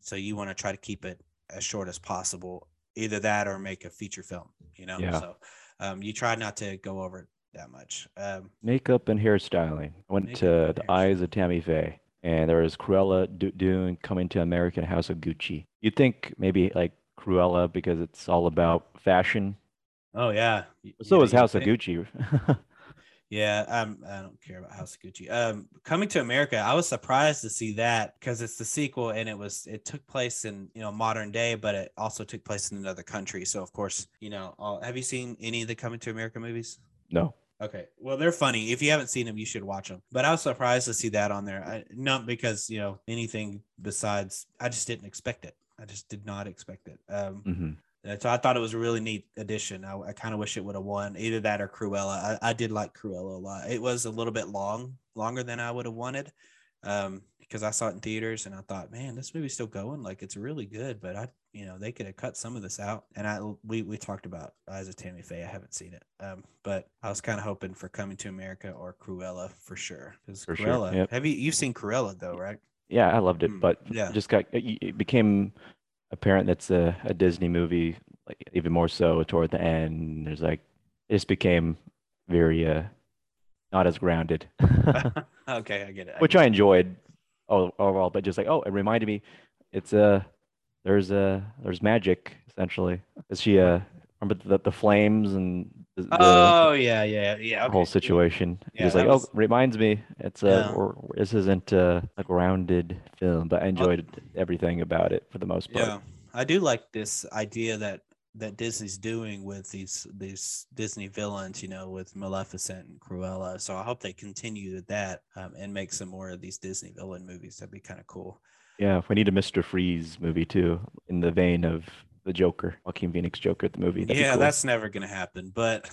So you want to try to keep it as short as possible. Either that or make a feature film. You know. Yeah. So um, you try not to go over that much. Um, Makeup and hairstyling. I went to the Eyes of Tammy Faye, and there was Cruella do- doing Coming to American House of Gucci. You'd think maybe like Cruella because it's all about fashion. oh yeah. So yeah, is you House of Gucci. Yeah, um, I don't care about House of Gucci. Um, Coming to America, I was surprised to see that because it's the sequel and it was it took place in you know modern day, but it also took place in another country. So of course, you know, all, have you seen any of the Coming to America movies? no. Okay, well they're funny. If you haven't seen them, you should watch them. But I was surprised to see that on there. I, not because you know anything besides, I just didn't expect it. I just did not expect it. Um, hmm so I thought it was a really neat addition. I, I kind of wish it would have won either that or Cruella. I, I did like Cruella a lot. It was a little bit long, longer than I would have wanted, um, because I saw it in theaters and I thought, man, this movie's still going. Like it's really good, but I, you know, they could have cut some of this out. And I, we we talked about Eyes of Tammy Faye. I haven't seen it, um, but I was kind of hoping for Coming to America or Cruella for sure. Because For sure, Cruella, yep. have you you've seen Cruella though, right? Yeah, I loved it, Mm, but yeah. just got it became apparent that's a, a Disney movie, like even more so toward the end. There's like it just became very uh not as grounded, okay, I get it. I which get I enjoyed overall, but just like oh, it reminded me, it's a there's a there's magic essentially. Is she uh remember the the flames and the, the Oh yeah, yeah, yeah. whole situation. Yeah, that like, was- oh, reminds me, it's a, Yeah. or, this isn't a, a grounded film, but I enjoyed everything about it for the most part. Yeah, I do like this idea that that Disney's doing with these these Disney villains, you know, with Maleficent and Cruella. So I hope they continue with that um, and make some more of these Disney villain movies. That'd be kind of cool. Yeah, we need a Mr. Freeze movie too, in the vein of the Joker, Joaquin Phoenix Joker, the movie. That'd yeah, cool. that's never gonna happen. But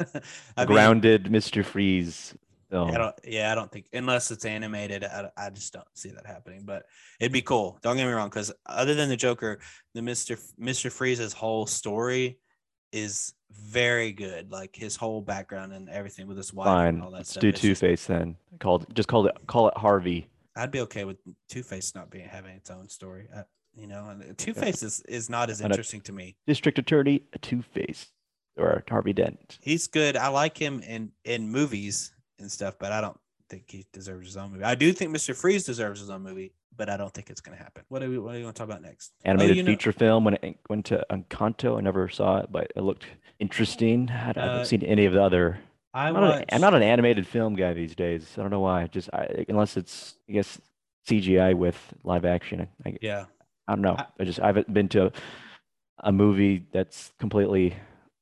a I mean, grounded Mr. Freeze film. I don't, yeah, I don't think unless it's animated, I, I just don't see that happening. But it'd be cool. Don't get me wrong, because other than the Joker, the Mister Mister Freeze's whole story is very good. Like his whole background and everything with his wife Fine, and all that stuff. let's stuff. do Two Face then. Called just call it call it Harvey. I'd be okay with Two Face not being having its own story. Uh, you know, and Two Face is, is not as interesting to me. District Attorney Two Face or Harvey Dent. He's good. I like him in in movies and stuff, but I don't think he deserves his own movie. I do think Mr. Freeze deserves his own movie, but I don't think it's going to happen. What do we What do you want to talk about next? Oh, Animated know- feature film when it went to Encanto. I never saw it, but it looked interesting. I haven't Uh, seen any of the other. I I'm not, an, I'm not an animated film guy these days. I don't know why. Just I, unless it's I guess CGI with live action. I, Yeah, I don't know. I- I just I haven't been to a movie that's completely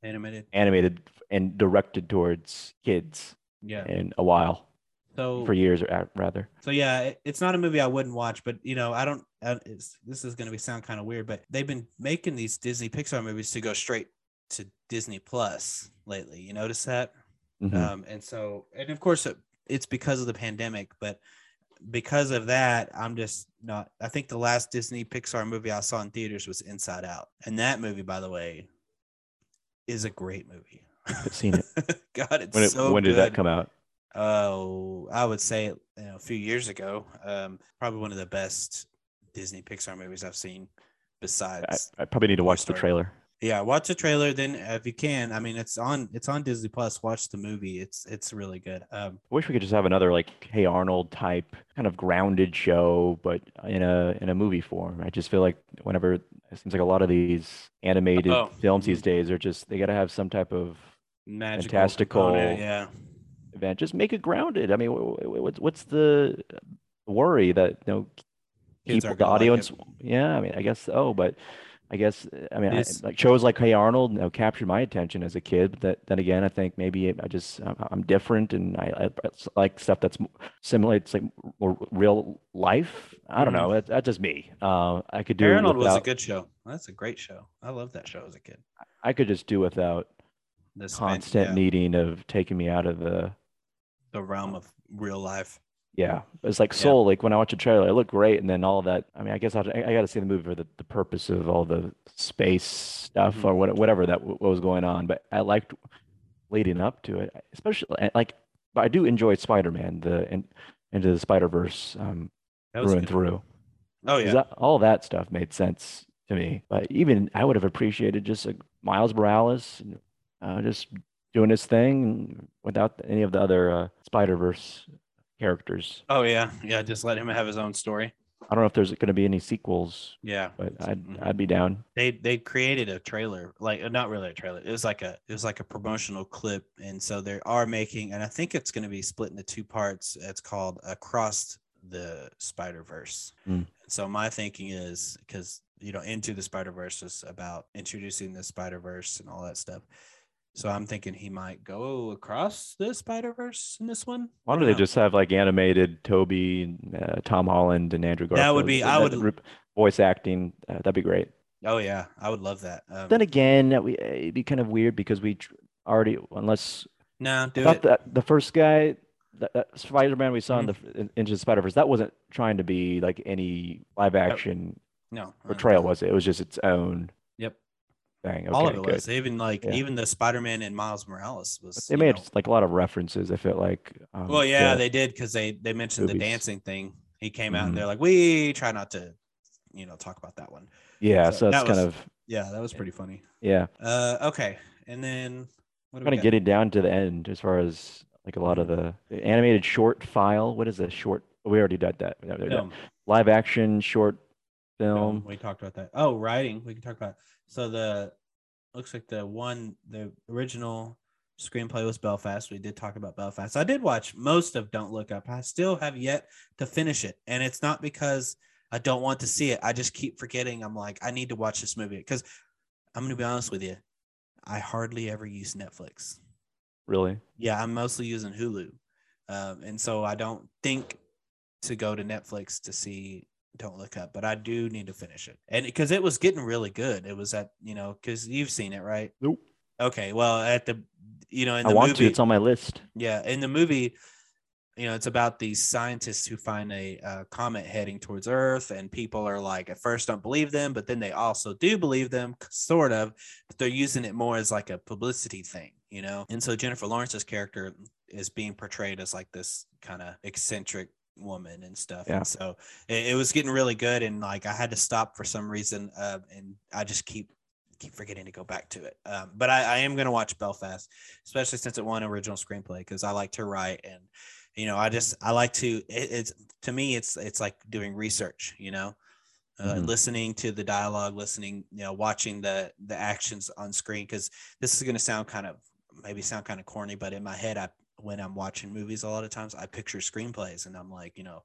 animated. animated and directed towards kids Yeah. in a while So for years or rather. So yeah, it- it's not a movie I wouldn't watch, but you know, I don't. I, this is going to be sound kind of weird, but they've been making these Disney Pixar movies to go straight to Disney Plus lately. You notice that? Mhm. Um, and so, and of course, it, it's because of the pandemic, but because of that, I'm just not. I think the last Disney Pixar movie I saw in theaters was Inside Out, and that movie, by the way, is a great movie. I've seen it. God, it's When, it, so when did good. that come out? Oh, I would say you know a few years ago. Um, probably one of the best Disney Pixar movies I've seen. Besides, I probably need to watch the trailer. Yeah, watch the trailer. Then, if you can, I mean, it's on it's on Disney Plus. Watch the movie. It's it's really good. Um, I wish we could just have another like Hey Arnold type kind of grounded show, but in a in a movie form. I just feel like whenever it seems like a lot of these animated Oh. films these days are just they got to have some type of magical Fantastical. component, Yeah, event. Just make it grounded. I mean, wh- wh- what's what's the worry that you know Kids people the gonna like audience? yeah, I mean, I guess so, but I guess I mean, I, like shows like Hey Arnold, you know, captured my attention as a kid. But that, then again, I think maybe I just I'm, different, and I, I like stuff that's m- simulates like more real life. I don't know. That, that's just me. Uh, I could do Arnold was a good show. That's a great show. I love that show as a kid. I could just do without This constant yeah, needing of taking me out of the the realm of real life. Yeah, it's like Yeah. Soul. Like when I watch a trailer, it looked great, and then all that. I mean, I guess I'll, I, I got to see the movie for the, the purpose of all the space stuff Mhm. or what, whatever that what was going on. But I liked leading up to it, especially like. But I do enjoy Spider-Man, the in, into the Spider-Verse, um, That was through and through. Oh yeah, that- all that stuff made sense to me. But even I would have appreciated just like Miles Morales, uh, just doing his thing without any of the other uh, Spider-Verse characters. oh yeah, yeah. Just let him have his own story. I don't know if there's going to be any sequels, Yeah, but I'd Mhm. I'd be down. they they created a trailer like uh, not really a trailer it was like a it was like a promotional clip and so they are making and i think it's going to be split into two parts it's called across the spider verse Mm. so my thinking is because you know into the spider verse is about introducing the spider verse and all that stuff so i'm thinking he might go across the spider verse in this one Why don't they just have like animated Tobey, uh, Tom Holland, and Andrew Garfield? That would be- I would- voice acting. Uh, that'd be great. oh yeah i would love that um, Then again, that we it'd be kind of weird because we already unless no do it that the first guy, that, that Spider-Man we saw in Mm-hmm. the in, Into the Spider-Verse, that wasn't trying to be like any live action no uh, portrayal, was it? It was just its own yep thing. all of Okay, it good. was even like Yeah. even the spider-man and miles morales was They made know- like a lot of references. I felt like. Um, well yeah to- they did because they they mentioned the dancing thing he came out Mhm. and they're like we try not to you know talk about that one yeah. so So that's that kind was- of yeah that was pretty funny yeah. uh okay and then what kind of getting down to the end as far as like a lot of the the animated short file. What is a short? We already did that. We already did. Film. Live action short Film. film. we talked about that oh writing we can talk about so the looks like the one the original screenplay was belfast. We did talk about belfast. I did watch most of don't look up. I still have yet to finish it. And it's not because i don't want to see it. I just keep forgetting. I'm like i need to watch this movie. Because i'm gonna be honest with you i hardly ever use netflix. Really? yeah i'm mostly using hulu. Um, and so i don't think to go to netflix to see don't look up but i do need to finish it and because it was getting really good it was at you know because you've seen it right Nope. okay well at the you know in I the want movie to. It's on my list. yeah in the movie you know it's about these scientists who find a uh, comet heading towards earth and people are like at first don't believe them but then they also do believe them sort of but they're using it more as like a publicity thing you know and so jennifer lawrence's character is being portrayed as like this kind of eccentric woman and stuff Yeah. and so it, it was getting really good and like i had to stop for some reason uh, and i just keep keep forgetting to go back to it um, but I, I am going to watch belfast especially since it won original screenplay because i like to write and you know i just i like to it, it's to me it's it's like doing research you know uh, Mhm. listening to the dialogue listening you know watching the the actions on screen because this is going to sound kind of maybe sound kind of corny but in my head i when i'm watching movies a lot of times i picture screenplays and i'm like you know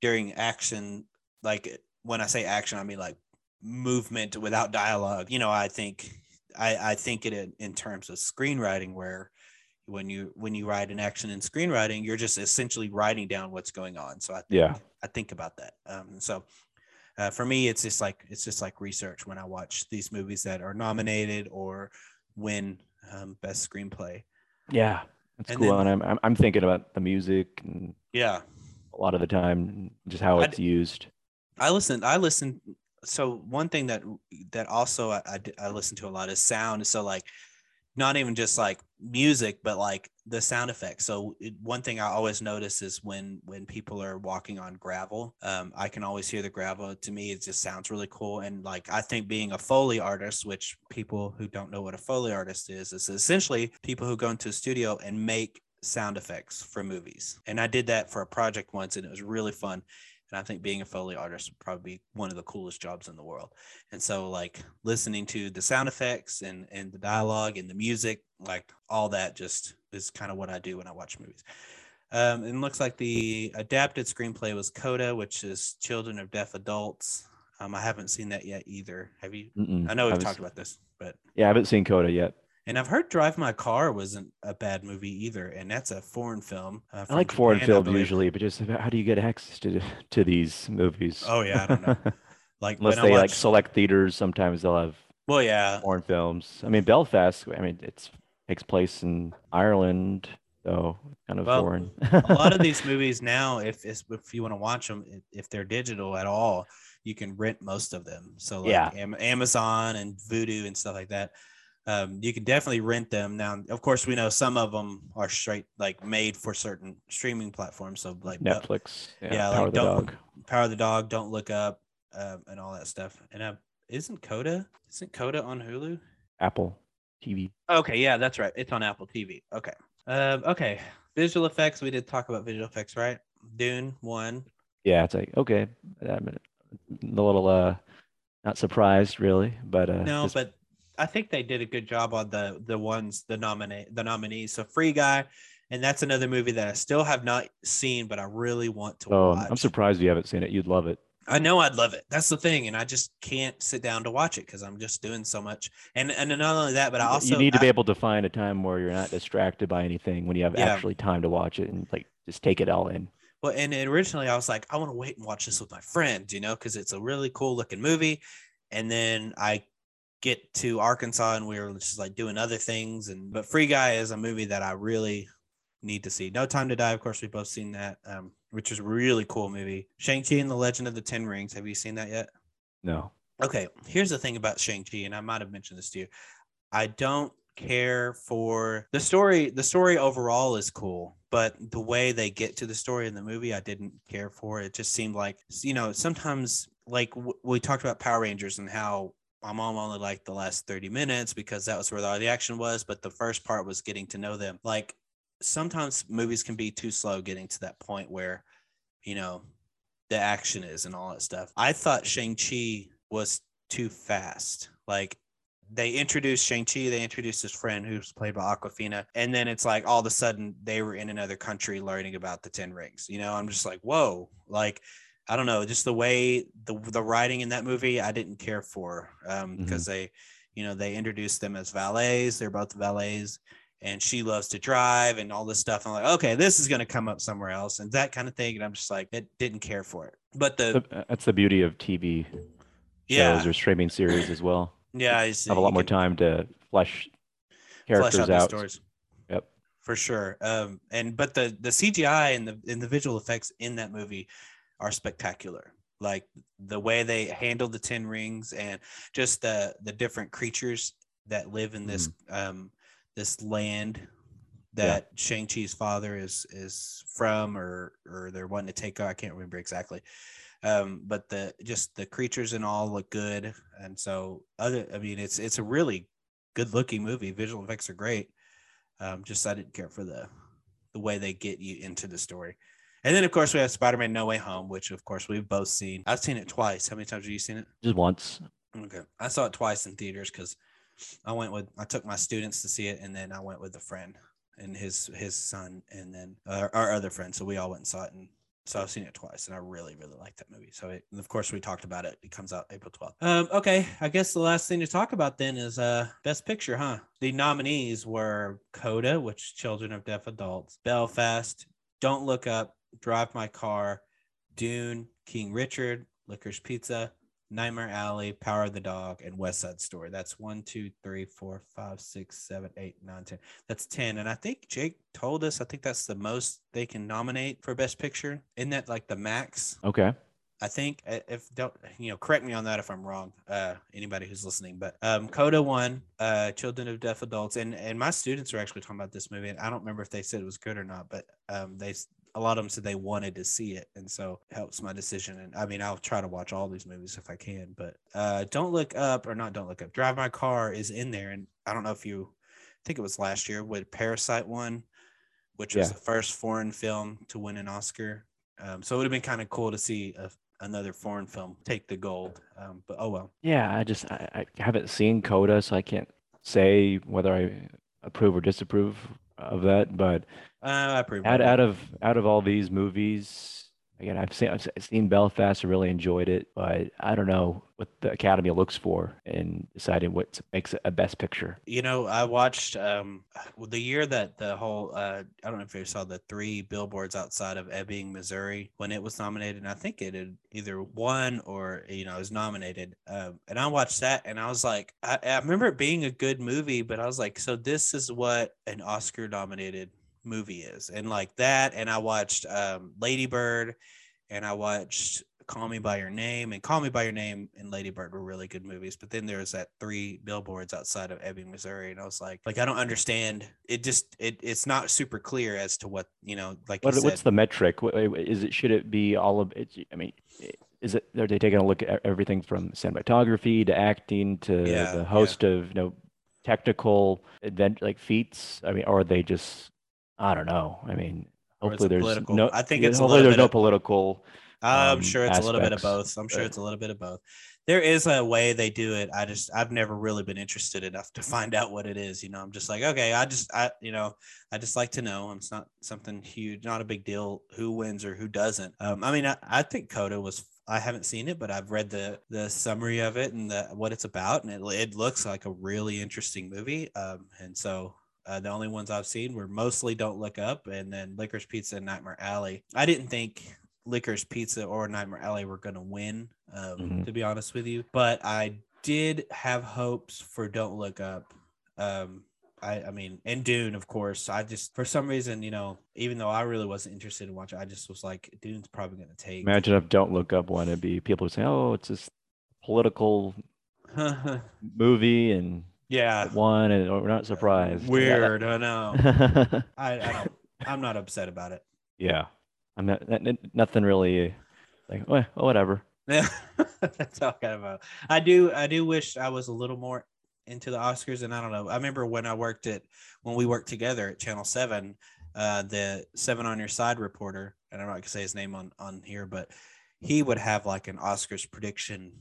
during action like when i say action i mean like movement without dialogue you know i think i i think it in, in terms of screenwriting where when you when you write an action in screenwriting you're just essentially writing down what's going on so i think, Yeah. i think about that um so uh, for me it's just like it's just like research when i watch these movies that are nominated or win um, best screenplay Yeah. That's And cool. then- and I'm, I'm I'm thinking about the music and yeah a lot of the time just how I it's used. I listen. I listen. So one thing that that also I I listen to a lot is sound. So like not even just like music but like the sound effects. So it, one thing i always notice is when when people are walking on gravel um, i can always hear the gravel. To me it just sounds really cool. And like i think being a foley artist which people who don't know what a foley artist is is essentially people who go into a studio and make sound effects for movies. And i did that for a project once and it was really fun and I think being a Foley artist would probably be one of the coolest jobs in the world. And so like listening to the sound effects and and the dialogue and the music, like all that just is kind of what I do when I watch movies. Um, and looks like the adapted screenplay was Coda, which is Children of Deaf Adults. Um, I haven't seen that yet either. Have you? Mm-mm. I know we've talked about this, but Yeah, I haven't seen Coda yet. And I've heard Drive My Car wasn't a bad movie either, and that's a foreign film. Uh, I like foreign Japan, I films usually, but just how do you get access to to these movies? Oh yeah, I don't know. Like Unless when I they like select theaters, sometimes they'll have Well, yeah, foreign films. I mean, Belfast. I mean, it's takes place in Ireland, so kind of Well, foreign. a lot of these movies now, if if you want to watch them, if they're digital at all, you can rent most of them. So like Yeah. Am- Amazon and Vudu and stuff like that. Um, you can definitely rent them now. Of course, we know some of them are straight like made for certain streaming platforms. So like Netflix. Yeah, yeah, Power like the don't Dog. Power the Dog, Don't Look Up, um, and all that stuff. And uh, isn't Coda? Isn't Coda on Hulu? Apple TV. Okay, yeah, that's right. It's on Apple TV. Okay. Um, okay. Visual effects. We did talk about visual effects, right? Dune one. Yeah, it's like okay. I'm a little uh, not surprised really, but uh, No, just- but I think they did a good job on the the ones the nominate the nominees. So Free Guy, and that's another movie that I still have not seen, but I really want to oh, watch. I'm surprised you haven't seen it. You'd love it. I know I'd love it. That's the thing, and I just can't sit down to watch it because I'm just doing so much. And and not only that, but I also you need to I- be able to find a time where you're not distracted by anything when you have Yeah. actually time to watch it and like just take it all in. Well, and originally I was like, I want to wait and watch this with my friends, you know, because it's a really cool looking movie. And then I get to Arkansas and we were just like doing other things. And but Free Guy is a movie that I really need to see. No Time to Die, of course, we've both seen that, um, which is a really cool movie. Shang-Chi and the Legend of the Ten Rings. Have you seen that yet? No. Okay, here's the thing about Shang-Chi, and I might have mentioned this to you. I don't care for the story. The story overall is cool, but the way they get to the story in the movie, I didn't care for. It just seemed like, you know, sometimes like w- we talked about Power Rangers and how my mom only liked the last 30 minutes because that was where all the action was, but the first part was getting to know them. Like sometimes movies can be too slow getting to that point where, you know, the action is and all that stuff. I thought Shang-Chi was too fast. Like they introduced Shang-Chi, they introduced his friend who's played by Aquafina, and then it's like all of a sudden they were in another country learning about the Ten Rings. You know, I'm just like, whoa, like I don't know, just the way the the writing in that movie, I didn't care for um, Mhm. because they, you know, they introduced them as valets. They're both valets. And she loves to drive and all this stuff. I'm like, okay, this is going to come up somewhere else and that kind of thing. And I'm just like, it didn't care for it. But the, The- That's the beauty of TV shows yeah, or streaming series as well. yeah, I. Have a lot more can- time to flesh flesh characters out out. stories. Yep. For sure. Um, and but the the CGI and the and the visual effects in that movie are spectacular. Like the way they handle the ten rings and just the the different creatures that live in this um this land Yeah. that Shang-Chi's father is is from or or they're wanting to take I can't remember exactly. Um, but the just the creatures and all look good. And so other I mean it's it's a really good looking movie. Visual effects are great. Um, just I didn't care for the the way they get you into the story. And then of course we have Spider-Man No Way Home, which of course we've both seen. I've seen it twice. How many times have you seen it? Just once. Okay. I saw it twice in theaters because I went with I took my students to see it and then I went with a friend and his his son and then our, our other friend. So we all went and saw it and so I've seen it twice and I really, really like that movie. So it, and of course we talked about it. It comes out April 12th. Um, okay. I guess the last thing to talk about then is uh best picture, huh? The nominees were Coda, which Children of Deaf Adults, Belfast, Don't Look Up, Drive My Car, Dune, King Richard, Licorice Pizza, Nightmare Alley, Power of the Dog, and West Side Story. That's one, two, three, four, five, six, seven, eight, nine, ten. That's ten. And I think Jake told us I think that's the most they can nominate for Best Picture. Isn't that like the max? Okay. I think uh, if don't you know correct me on that if I'm wrong. Uh, anybody who's listening, but um, Coda won. Uh, Children of Deaf Adults, and and my students are actually talking about this movie, and I don't remember if they said it was good or not, but um, they a lot of them said they wanted to see it, and so it helps my decision. And I mean, I'll try to watch all these movies if I can, but uh, Don't Look Up or not Don't Look Up. Drive My Car is in there, and I don't know if you I think it was last year with Parasite won, which was the first foreign film to win an Oscar. Um, so it would have been kind of cool to see a, another foreign film take the gold. Um, but oh well. Yeah, I just I, I haven't seen Coda, so I can't say whether I approve or disapprove of that. But Uh, I approve. out of out of out of all these movies, again, I've seen I've seen Belfast. I really enjoyed it, but I don't know what the Academy looks for in deciding what makes a Best Picture. You know, I watched um well, the year that the whole uh I don't know if you saw the three billboards outside of Ebbing, Missouri when it was nominated. And I think it had either won or you know, it was nominated. Um and I watched that and I was like, I, I remember it being a good movie, but I was like, so this is what an Oscar nominated movie is. And like that, and I watched um Lady Bird and I watched Call Me by Your Name and Call Me by Your Name and Lady Bird were really good movies. But then there was that three billboards outside of Ebbing, Missouri, and I was like, like I don't understand. It just it it's not super clear as to what you know. Like What, you what's the metric? Is it should it be all of it? I mean, is it are they taking a look at everything from cinematography to acting to Yeah, the yeah. host of you know technical event like feats? I mean, or are they just I don't know. I mean, hopefully there's political- no. I think it's a hopefully little there's bit no of- political. I'm um, sure it's a little bit of both. I'm sure it's a little bit of both. There is a way they do it. I just I've never really been interested enough to find out what it is. You know, I'm just like, okay, I just I you know, I just like to know. It's not something huge, not a big deal who wins or who doesn't. Um, I mean, I, I think Coda was I haven't seen it, but I've read the the summary of it and the what it's about, and it it looks like a really interesting movie. Um, and so uh, the only ones I've seen were mostly Don't Look Up and then Licorice Pizza and Nightmare Alley. I didn't think Licorice Pizza or Nightmare Alley were going to win, um, Mhm. to be honest with you, but I did have hopes for Don't Look Up. Um, I, I mean, and Dune, of course. I just, for some reason, you know, even though I really wasn't interested in watching, I just was like, Dune's probably going to take. Imagine if Don't Look Up one, it'd be people would say, "Oh, it's this political movie and yeah. One, and we're not surprised. Yeah, Weird. I know. I, I don't, I'm not upset about it. yeah, I'm not, n- n- nothing really like, well, whatever. Yeah, that's all kind of a. I do. I do wish I was a little more into the Oscars, and I don't know. I remember when I worked at when we worked together at Channel Seven, uh, the Seven on Your Side reporter, and I'm not gonna say his name on on here, but he would have like an Oscars prediction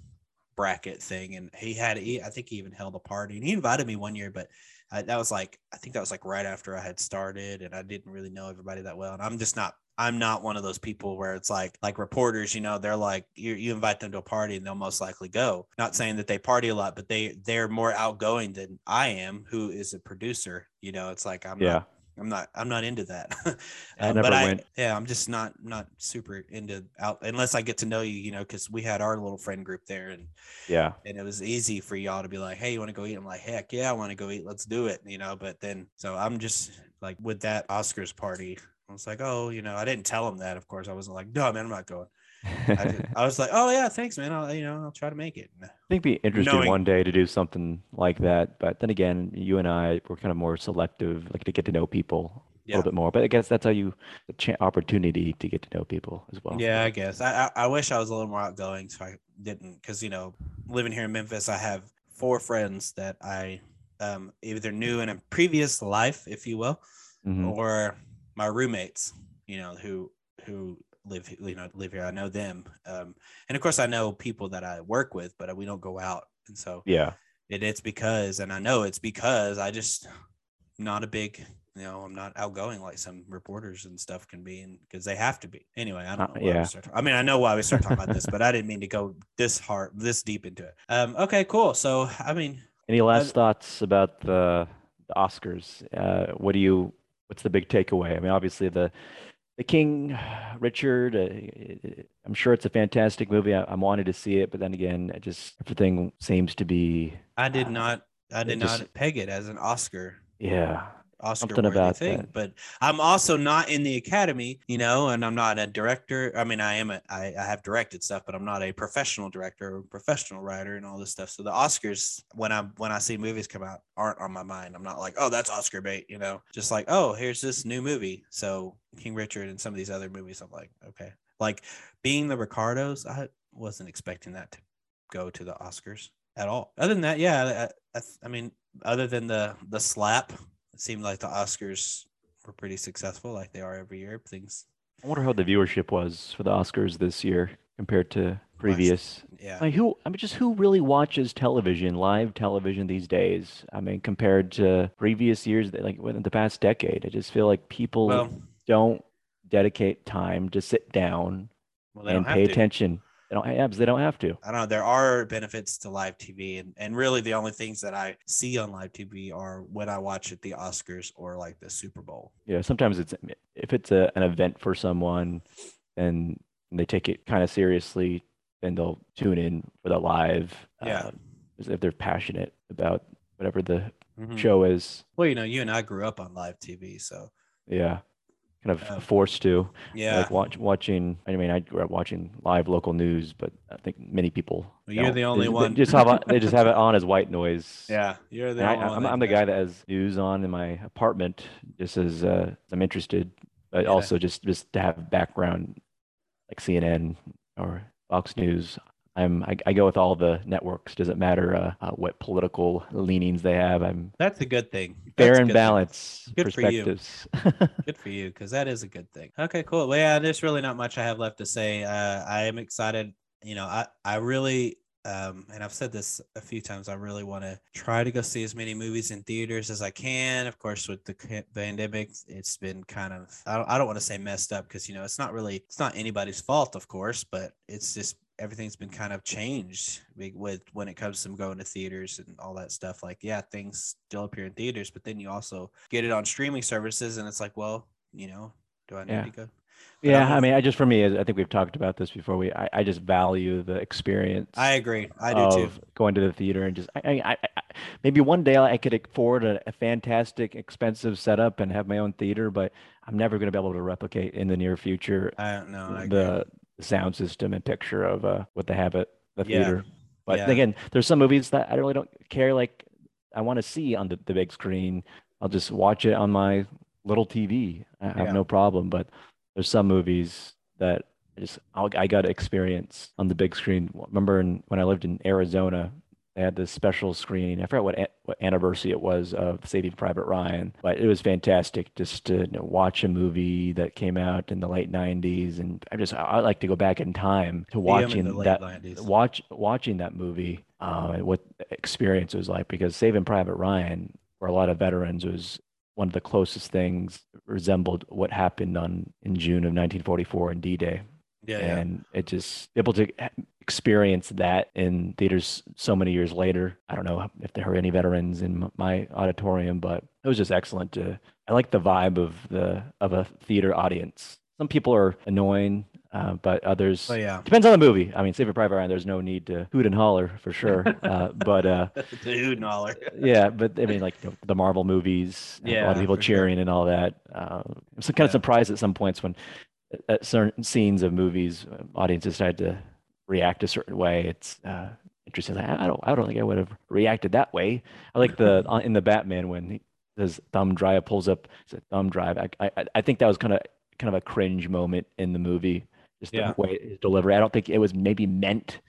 bracket thing, and he had. He, I think he even held a party, and he invited me one year, but. I, that was like I think that was like right after I had started, and I didn't really know everybody that well. And I'm just not I'm not one of those people where it's like like reporters, you know, they're like you you invite them to a party and they'll most likely go. Not saying that they party a lot, but they they're more outgoing than I am, who is a producer. You know, it's like I'm Yeah, not I'm not I'm not into that. I Um, never but I went. yeah, I'm just not not super into out unless I get to know you, you know, because we had our little friend group there and yeah, and it was easy for y'all to be like, "Hey, you want to go eat?" I'm like, "Heck yeah, I want to go eat. Let's do it." You know. But then, so I'm just like with that Oscars party. I was like, "Oh, you know," I didn't tell him that. Of course, I wasn't like, "No, man, I'm not going." I, I was like, "Oh yeah, thanks, man. I'll you know I'll try to make it." I think it'd be interesting Knowing- one day to do something like that. But then again, you and I we're kind of more selective, like to get to know people a little bit more. But I guess that's how you the cha- opportunity to get to know people as well. Yeah, I guess. I, I I wish I was a little more outgoing, so I didn't. Because you know, living here in Memphis, I have four friends that I um either knew in a previous life, if you will, Mhm. or my roommates, you know, who who live you know live here. I know them, um, and of course I know people that I work with, but we don't go out, and so Yeah. it, it's because, and I know it's because I just not a big, you know, I'm not outgoing like some reporters and stuff can be, and because they have to be. Anyway, I don't Uh, know. Why we yeah. start, I mean, I know why we start talking about this, but I didn't mean to go this hard, this deep into it. Um, okay, cool. So I mean, Any last thoughts about the, the Oscars? Uh, what do you? What's the big takeaway? I mean, obviously the the King Richard. Uh, I'm sure it's a fantastic movie. I, I'm wanting to see it, but then again, it just everything seems to be I did Uh, not, I did just- not peg it as an Oscar. yeah. Oscar Something about thing. that. But I'm also not in the academy, you know, and I'm not a director. I mean, I am a I, I have directed stuff, but I'm not a professional director or professional writer and all this stuff. So the Oscars, when I when I see movies come out, aren't on my mind. I'm not like, oh, that's Oscar bait, you know. Just like, oh, here's this new movie. So King Richard and some of these other movies, I'm like, okay. Like being the Ricardos, I wasn't expecting that to go to the Oscars at all. Other than that, yeah, I, I, I mean, other than the the slap, seemed like the Oscars were pretty successful, like they are every year. Things, I wonder how the viewership was for the Oscars this year compared to previous. yeah, Like who? I mean, just who really watches television, live television these days? I mean, compared to previous years, like within the past decade, I just feel like people well, don't dedicate time to sit down well, and pay attention. They don't have. They don't have to. I don't know. There are benefits to live TV, and, and really the only things that I see on live TV are when I watch at the Oscars or like the Super Bowl. Yeah, sometimes it's if it's a, an event for someone and they take it kind of seriously then they'll tune in for the live Yeah. uh, if they're passionate about whatever the Mhm. show is Well, you know, you and I grew up on live TV, so yeah kind of Yeah. forced to yeah. like watch watching i mean i grew up watching live local news but i think many people Well, you're the only they one. just have it- they just have it on as white noise yeah, you're the And I, only one I'm, I'm the guy that has news on in my apartment just as uh, I'm interested, but Yeah. also just just to have background like CNN or Fox News. I'm I, I go with all the networks. Doesn't matter uh, uh, what political leanings they have. I'm That's a good thing. fair That's and good balanced Good for you. Good for you, because that is a good thing. Okay, cool. Well, yeah, there's really not much I have left to say. Uh, I am excited. You know, I I really um, and I've said this a few times. I really want to try to go see as many movies in theaters as I can. Of course, with the pandemic, it's been kind of I don't, I don't want to say messed up because you know it's not really it's not anybody's fault, of course, but it's just everything's been kind of changed with when it comes to going to theaters and all that stuff. Like, yeah, things still appear in theaters, but then you also get it on streaming services, and it's like, well, you know, do I need Yeah. to go? yeah, I'm- mean, I just for me, I think we've talked about this before. We I, I just value the experience. I agree. I do too. going to the theater and just I, I, I, I- maybe one day I could afford a, a fantastic, expensive setup and have my own theater, but I'm never going to be able to replicate in the near future I don't know. I the, the sound system and picture of uh, what they have at the Yeah. theater. But Yeah. again, there's some movies that I really don't care. Like I want to see on the, the big screen. I'll just watch it on my little TV. I have Yeah. no problem. But there's some movies that I just I'll, I got to experience on the big screen. Remember in, when I lived in Arizona, they had this special screening. I forgot what what anniversary it was of Saving Private Ryan, but it was fantastic just to you know, watch a movie that came out in the late '90s. And I just I like to go back in time to See 'em in watching that 90s. watch watching that movie uh, and what experience was like because Saving Private Ryan for a lot of veterans was one of the closest things resembled what happened on in June of 1944 in D-Day Yeah, yeah. and it just able to experience that in theaters so many years later. I don't know if there are any veterans in my auditorium, but it was just excellent to I like the vibe of the of a theater audience. Some people are annoying, uh, but others But yeah. Depends on the movie. I mean, Saving Private Ryan, there's no need to hoot and holler for sure. Uh, but uh, Dude, Noller. yeah, but I mean, like you know, the Marvel movies, Yeah, a lot of people for sure. cheering and all that. Uh, I'm kind of Yeah. surprised at some points when at certain scenes of movies, uh, audiences decide to react a certain way. It's uh, interesting. I I don't, I don't think I would have reacted that way. I like the uh, in the Batman when he, his thumb drive pulls up, his thumb drive. I, I, I think that was kind of kind of a cringe moment in the movie. Just Yeah. the way his delivery. I don't think it was maybe meant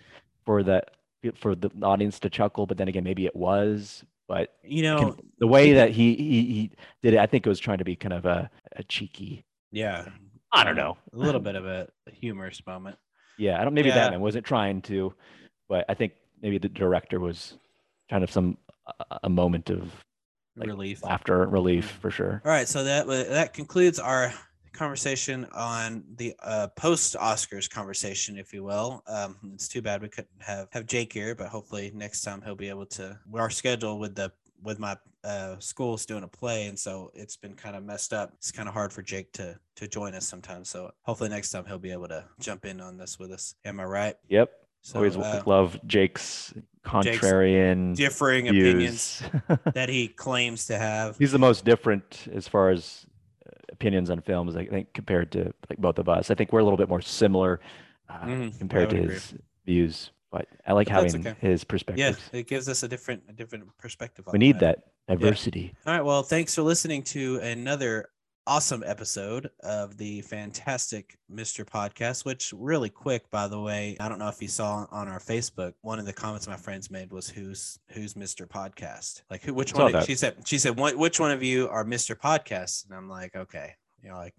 for that for the audience to chuckle, but then again, maybe it was. But You know, can- the way that he, he he did it, I think it was trying to be kind of a, a cheeky. yeah. I don't know. A little bit of a humorous moment. Yeah, I don't. Maybe Yeah. Batman wasn't trying to, but I think maybe the director was kind of some a, a moment of Like, Relief. laughter and relief for sure. All right, so that that concludes our conversation on the uh, post Oscars conversation, if you will. Um, it's too bad we couldn't have have Jake here, but hopefully next time he'll be able to. Our schedule with the with my uh, school's doing a play, and so it's been kind of messed up. It's kind of hard for Jake to to join us sometimes. So hopefully next time he'll be able to jump in on this with us. Am I right? Yep. So Always uh, love Jake's contrarian differing views. opinions that he claims to have. He's the most different as far as uh, opinions on films, I think, compared to like both of us. I think we're a little bit more similar uh, I compared to would his views, but I like But having okay. his Yeah, perspectives. it gives us a different a different perspective. we need that diversity. All right. Well, thanks for listening to another awesome episode of the fantastic Mr. Podcast, which really quick, by the way, I don't know if you saw on our Facebook, one of the comments my friends made was who's who's Mr. Podcast? Like who which one she said she said which one of you are Mr. Podcast? And I'm like, okay, you know, like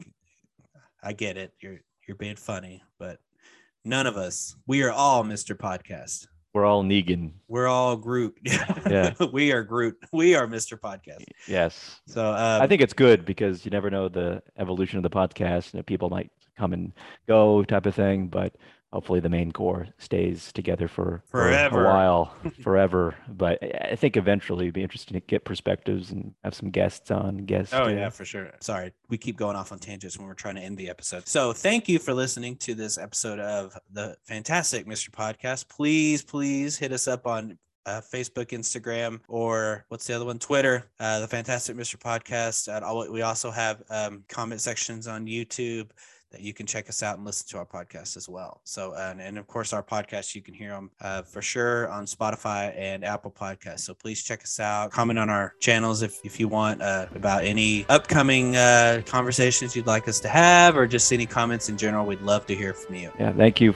I get it. You're you're being funny, but none of us, we are all Mr. Podcast. We're all Negan. We're all Groot. Yeah. we are Groot. We are Mr. Podcast. Yes. So um, I think it's good because you never know the evolution of the podcast. You know, people might come and go type of thing, but hopefully the main core stays together for, for Forever. a while, forever. But I think eventually it'd be interesting to get perspectives and have some guests on. Guests. Oh uh, yeah, for sure. Sorry, we keep going off on tangents when we're trying to end the episode. So thank you for listening to this episode of the Fantastic Mr. Podcast. Please, please hit us up on uh, Facebook, Instagram, or what's the other one? Twitter. Uh, the Fantastic Mr. Podcast. All- we also have um, comment sections on YouTube that you can check us out and listen to our podcast as well. So, and, and of course, our podcast, you can hear them uh, for sure on Spotify and Apple Podcasts. So please check us out. Comment on our channels if, if you want uh, about any upcoming uh, conversations you'd like us to have or just any comments in general. We'd love to hear from you. Yeah. Thank you.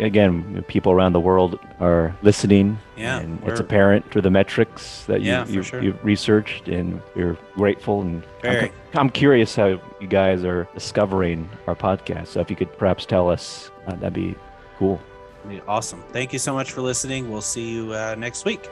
Again, people around the world are listening. Yeah, and it's apparent through the metrics that you, Yeah, you, sure. you've researched, and you're grateful. And I'm, I'm curious how you guys are discovering our podcast. So if you could perhaps tell us, uh, that'd be cool. Awesome. Thank you so much for listening. We'll see you uh, next week.